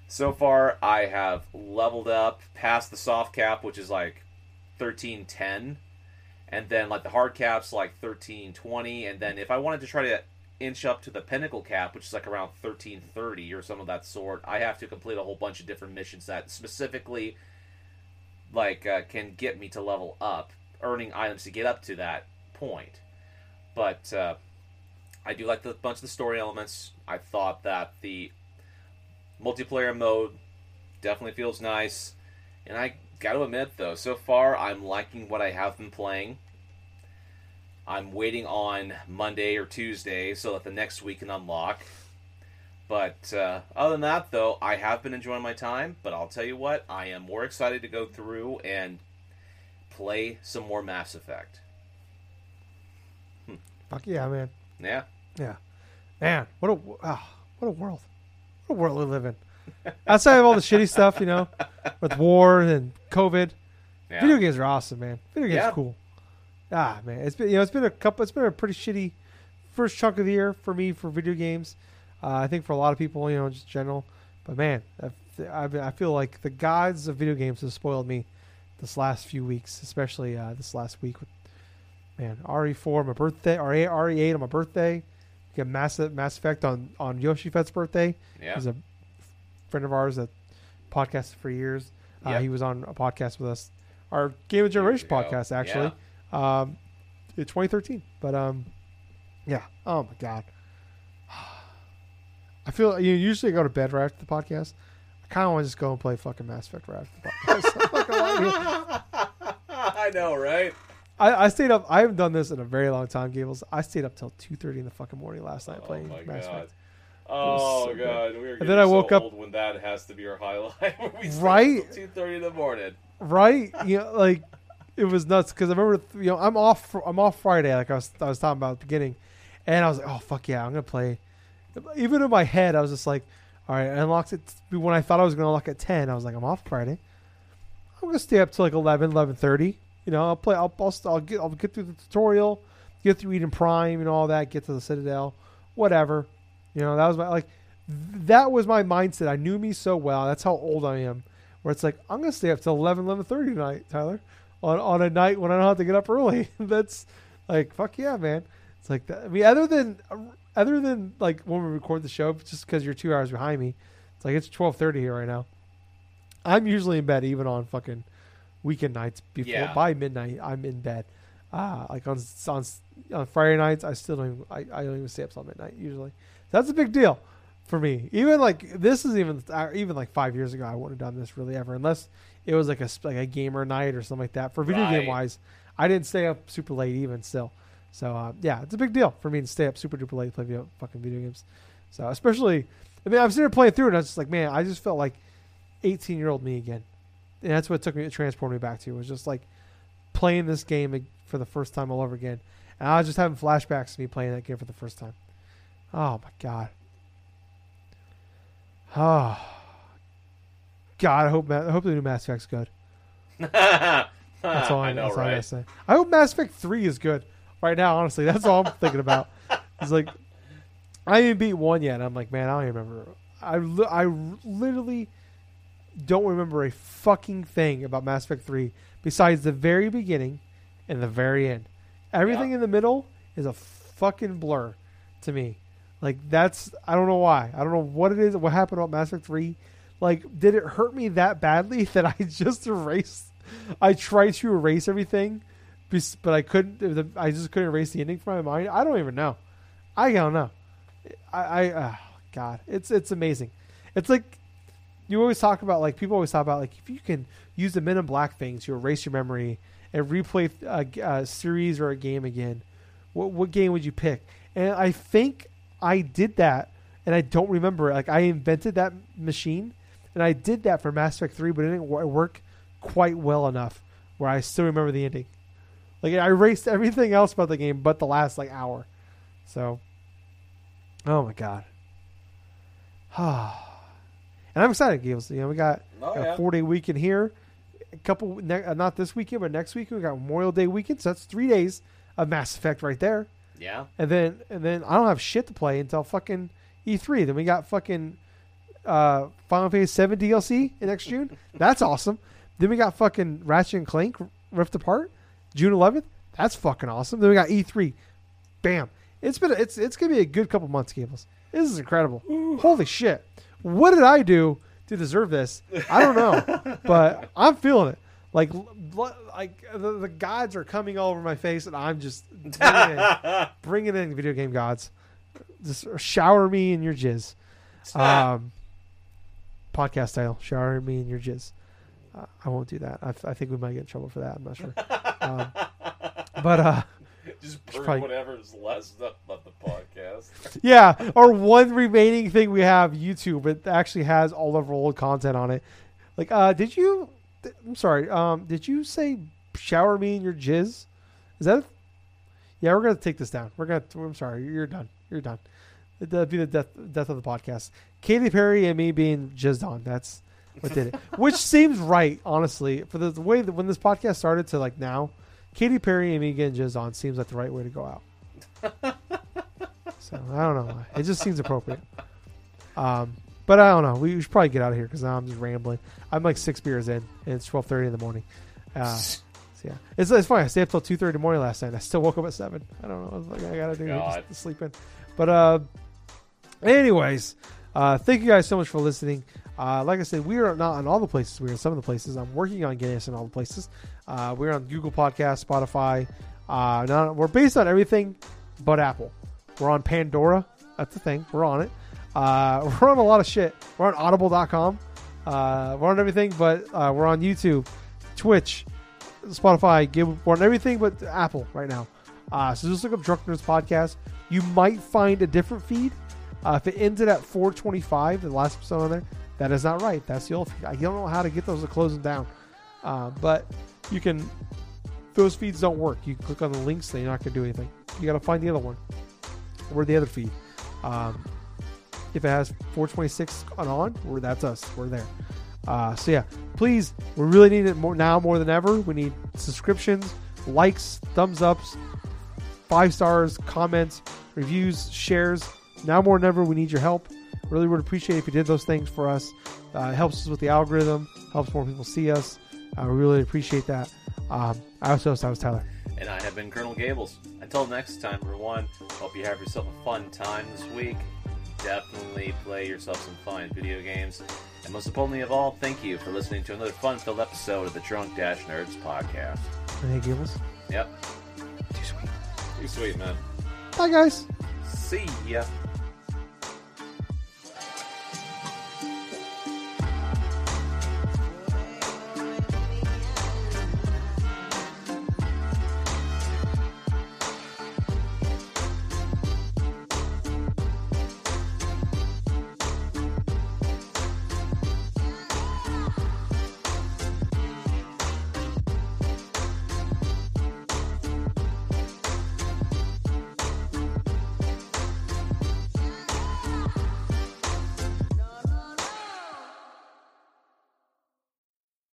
So far, I have leveled up past the soft cap, which is like 1310, and then like the hard cap's like 1320, and then if I wanted to try to inch up to the pinnacle cap, which is like around 1330 or some of that sort, I have to complete a whole bunch of different missions that specifically like uh, can get me to level up, earning items to get up to that point. But uh, I do like the bunch of the story elements. I thought that the multiplayer mode definitely feels nice, and I got to admit though, so far I'm liking what I have been playing. I'm waiting on Monday or Tuesday so that the next week can unlock. But uh, other than that, though, I have been enjoying my time. But I'll tell you what, I am more excited to go through and play some more Mass Effect. Fuck yeah, man. Yeah. Yeah, man. What a oh, what a world. What a world we live in. Outside of all the shitty stuff, you know, with war and COVID, Yeah. video games are awesome, man. Video games Yeah. are cool. Ah, man, it's been you know it's been a couple. It's been a pretty shitty first chunk of the year for me for video games. Uh, I think for a lot of people, you know, just general. But man, I, I, I feel like the gods of video games have spoiled me this last few weeks, especially uh, this last week with man RE4 my birthday, or RE8 on my birthday. Get Mass Mass Effect on on Yoshi Fett's birthday. Yeah. A friend of ours that podcasted for years. Uh, Yep. He was on a podcast with us, our Game of Generation podcast, actually, um, in 2013. But um, yeah. Oh my god. I feel you know, usually I go to bed right after the podcast. I kind of want to just go and play fucking Mass Effect right after the podcast. I'm not gonna lie to you. I know, right? I, I stayed up. I haven't done this in a very long time, Gables. I stayed up till 2:30 in the fucking morning last night Oh playing Mass God. Effect. Oh so god, we are And then I so woke up- old when that has to be our highlight. Right? Two thirty in the morning. right? You know, like it was nuts because I remember, you know, I'm off. I'm off Friday, like I was, I was talking about at the beginning, and I was like, oh fuck yeah, I'm gonna play. Even in my head, I was just like, all right, I unlocked it when I thought I was gonna unlock at ten. I was like, I'm off Friday. I'm gonna stay up till like 11, 11.30. You know, I'll play. I'll, I'll, I'll get, I'll get through the tutorial, get through Eden Prime and all that, get to the Citadel, whatever. You know, that was my like, that was my mindset. I knew me so well. That's how old I am. Where it's like I'm gonna stay up till 11, 11.30 tonight, Tyler, on on a night when I don't have to get up early. That's like fuck yeah, man. It's like that. I mean, other than other than like when we record the show, just because you're two hours behind me, it's like it's 12:30 here right now. I'm usually in bed even on fucking weekend nights before Yeah. by midnight. I'm in bed. Uh, like on on on Friday nights, I still don't. Even, I, I don't even stay up till midnight usually. That's a big deal for me. Even like this is even uh, even like five years ago, I wouldn't have done this really ever unless it was like a like a gamer night or something like that. For video game wise, I didn't stay up super late even still. So uh, yeah, it's a big deal for me to stay up super duper late to play video, fucking video games. So especially, I mean, I'm sitting here playing through it, and I was just like, man, I just felt like 18 year old me again, and that's what it took me to transport me back to. Was just like playing this game for the first time all over again, and I was just having flashbacks to me playing that game for the first time. Oh my god. Oh. God, I hope I hope the new Mass Effect's good. That's all I, I know, that's all I gotta say. I hope Mass Effect Three is good right now. Honestly, that's all I'm thinking about. It's like I didn't beat one yet. I'm like, man, I don't even remember. I li- I literally don't remember a fucking thing about Mass Effect Three besides the very beginning and the very end. Everything Yeah. in the middle is a fucking blur to me. Like that's I don't know why. I don't know what it is. What happened about Effect Three? Like, did it hurt me that badly that I just erased? I tried to erase everything, but I couldn't. I just couldn't erase the ending from my mind. I don't even know. I don't know. I, I uh, God, it's it's amazing. It's like you always talk about. Like people always talk about. Like if you can use the Men in Black thing to erase your memory and replay a series or a game again, what what game would you pick? And I think I did that, and I don't remember. Like I invented that machine, and I did that for Mass Effect Three, but it didn't work quite well enough where I still remember the ending. Like I erased everything else about the game, but the last like hour. So, oh my god. and I'm excited, Gables. You know, we got Oh, got yeah. a four day weekend here. A couple, ne- not this weekend, but next weekend we got Memorial Day weekend. So that's three days of Mass Effect right there. Yeah. And then and then I don't have shit to play until fucking E3. Then we got fucking uh, Final Fantasy 7 DLC in next June. That's awesome. Then we got fucking Ratchet and Clank Rift Apart June 11th. That's fucking awesome. Then we got E3. Bam. It's been a, it's it's gonna be a good couple months, Gables. This is incredible. Holy shit! What did I do to deserve this? I don't know, but I'm feeling it. Like like the, the gods are coming all over my face, and I'm just bringing in, bringing in video game gods. Just shower me in your jizz. Um, podcast style. Shower me in your jizz. Uh, I won't do that. I, I think we might get in trouble for that. I'm not sure. Um, but uh, Just burn probably- whatever's left of the podcast. yeah, our one remaining thing we have YouTube. It actually has all of our old content on it. Like, uh, did you? Th- I'm sorry. Um, did you say shower me in your jizz? Is that? Yeah, we're gonna take this down. We're gonna. I'm sorry. You're done. You're done. That'd be the death death of the podcast. Katy Perry and me being jizzed on. That's what did it. Which seems right, honestly, for the, the way that when this podcast started to like now. Katy Perry and me getting jizzed on seems like the right way to go out. So I don't know. It just seems appropriate. Um, but I don't know. We should probably get out of here because now I'm just rambling. I'm like six beers in, and it's twelve thirty in the morning. Uh, so yeah, it's it's funny. I stayed up till two thirty in the morning last night. I still woke up at seven. I don't know. What I gotta do God. just to sleep in. But uh, anyways, uh, thank you guys so much for listening. Uh, like I said, we are not on all the places. We're in some of the places. I'm working on getting us in all the places. Uh, we're on Google Podcast, Spotify. Uh, not, we're based on everything but Apple. We're on Pandora. That's the thing. We're on it. Uh, we're on a lot of shit. We're on Audible.com. Uh, we're on everything, but uh, we're on YouTube, Twitch, Spotify. Give, we're on everything but Apple right now. Uh, so just look up Drunk Nerds Podcast. You might find a different feed. Uh, if it ended at 425, the last episode on there, that is not right. That's the old feed. I don't know how to get those to close down. Uh, but you can, those feeds don't work. You click on the links, they're not going to do anything. You got to find the other one. We're the other feed. Um, if it has 426 on on, we're, that's us. We're there. Uh, so yeah, please, we really need it more now more than ever. We need subscriptions, likes, thumbs ups, five stars, comments, reviews, shares. Now more than ever, we need your help. Really would appreciate if you did those things for us. Uh, it helps us with the algorithm, helps more people see us. Uh, we really appreciate that. Um, I was host, I was Tyler. And I have been Colonel Gables. Until next time, everyone, hope you have yourself a fun time this week. Definitely play yourself some fun video games. And most importantly of all, thank you for listening to another fun filled episode of the Drunk Dash Nerds podcast. Hey, Gables. Yep. Too sweet. Too sweet, man. Bye, guys. See ya.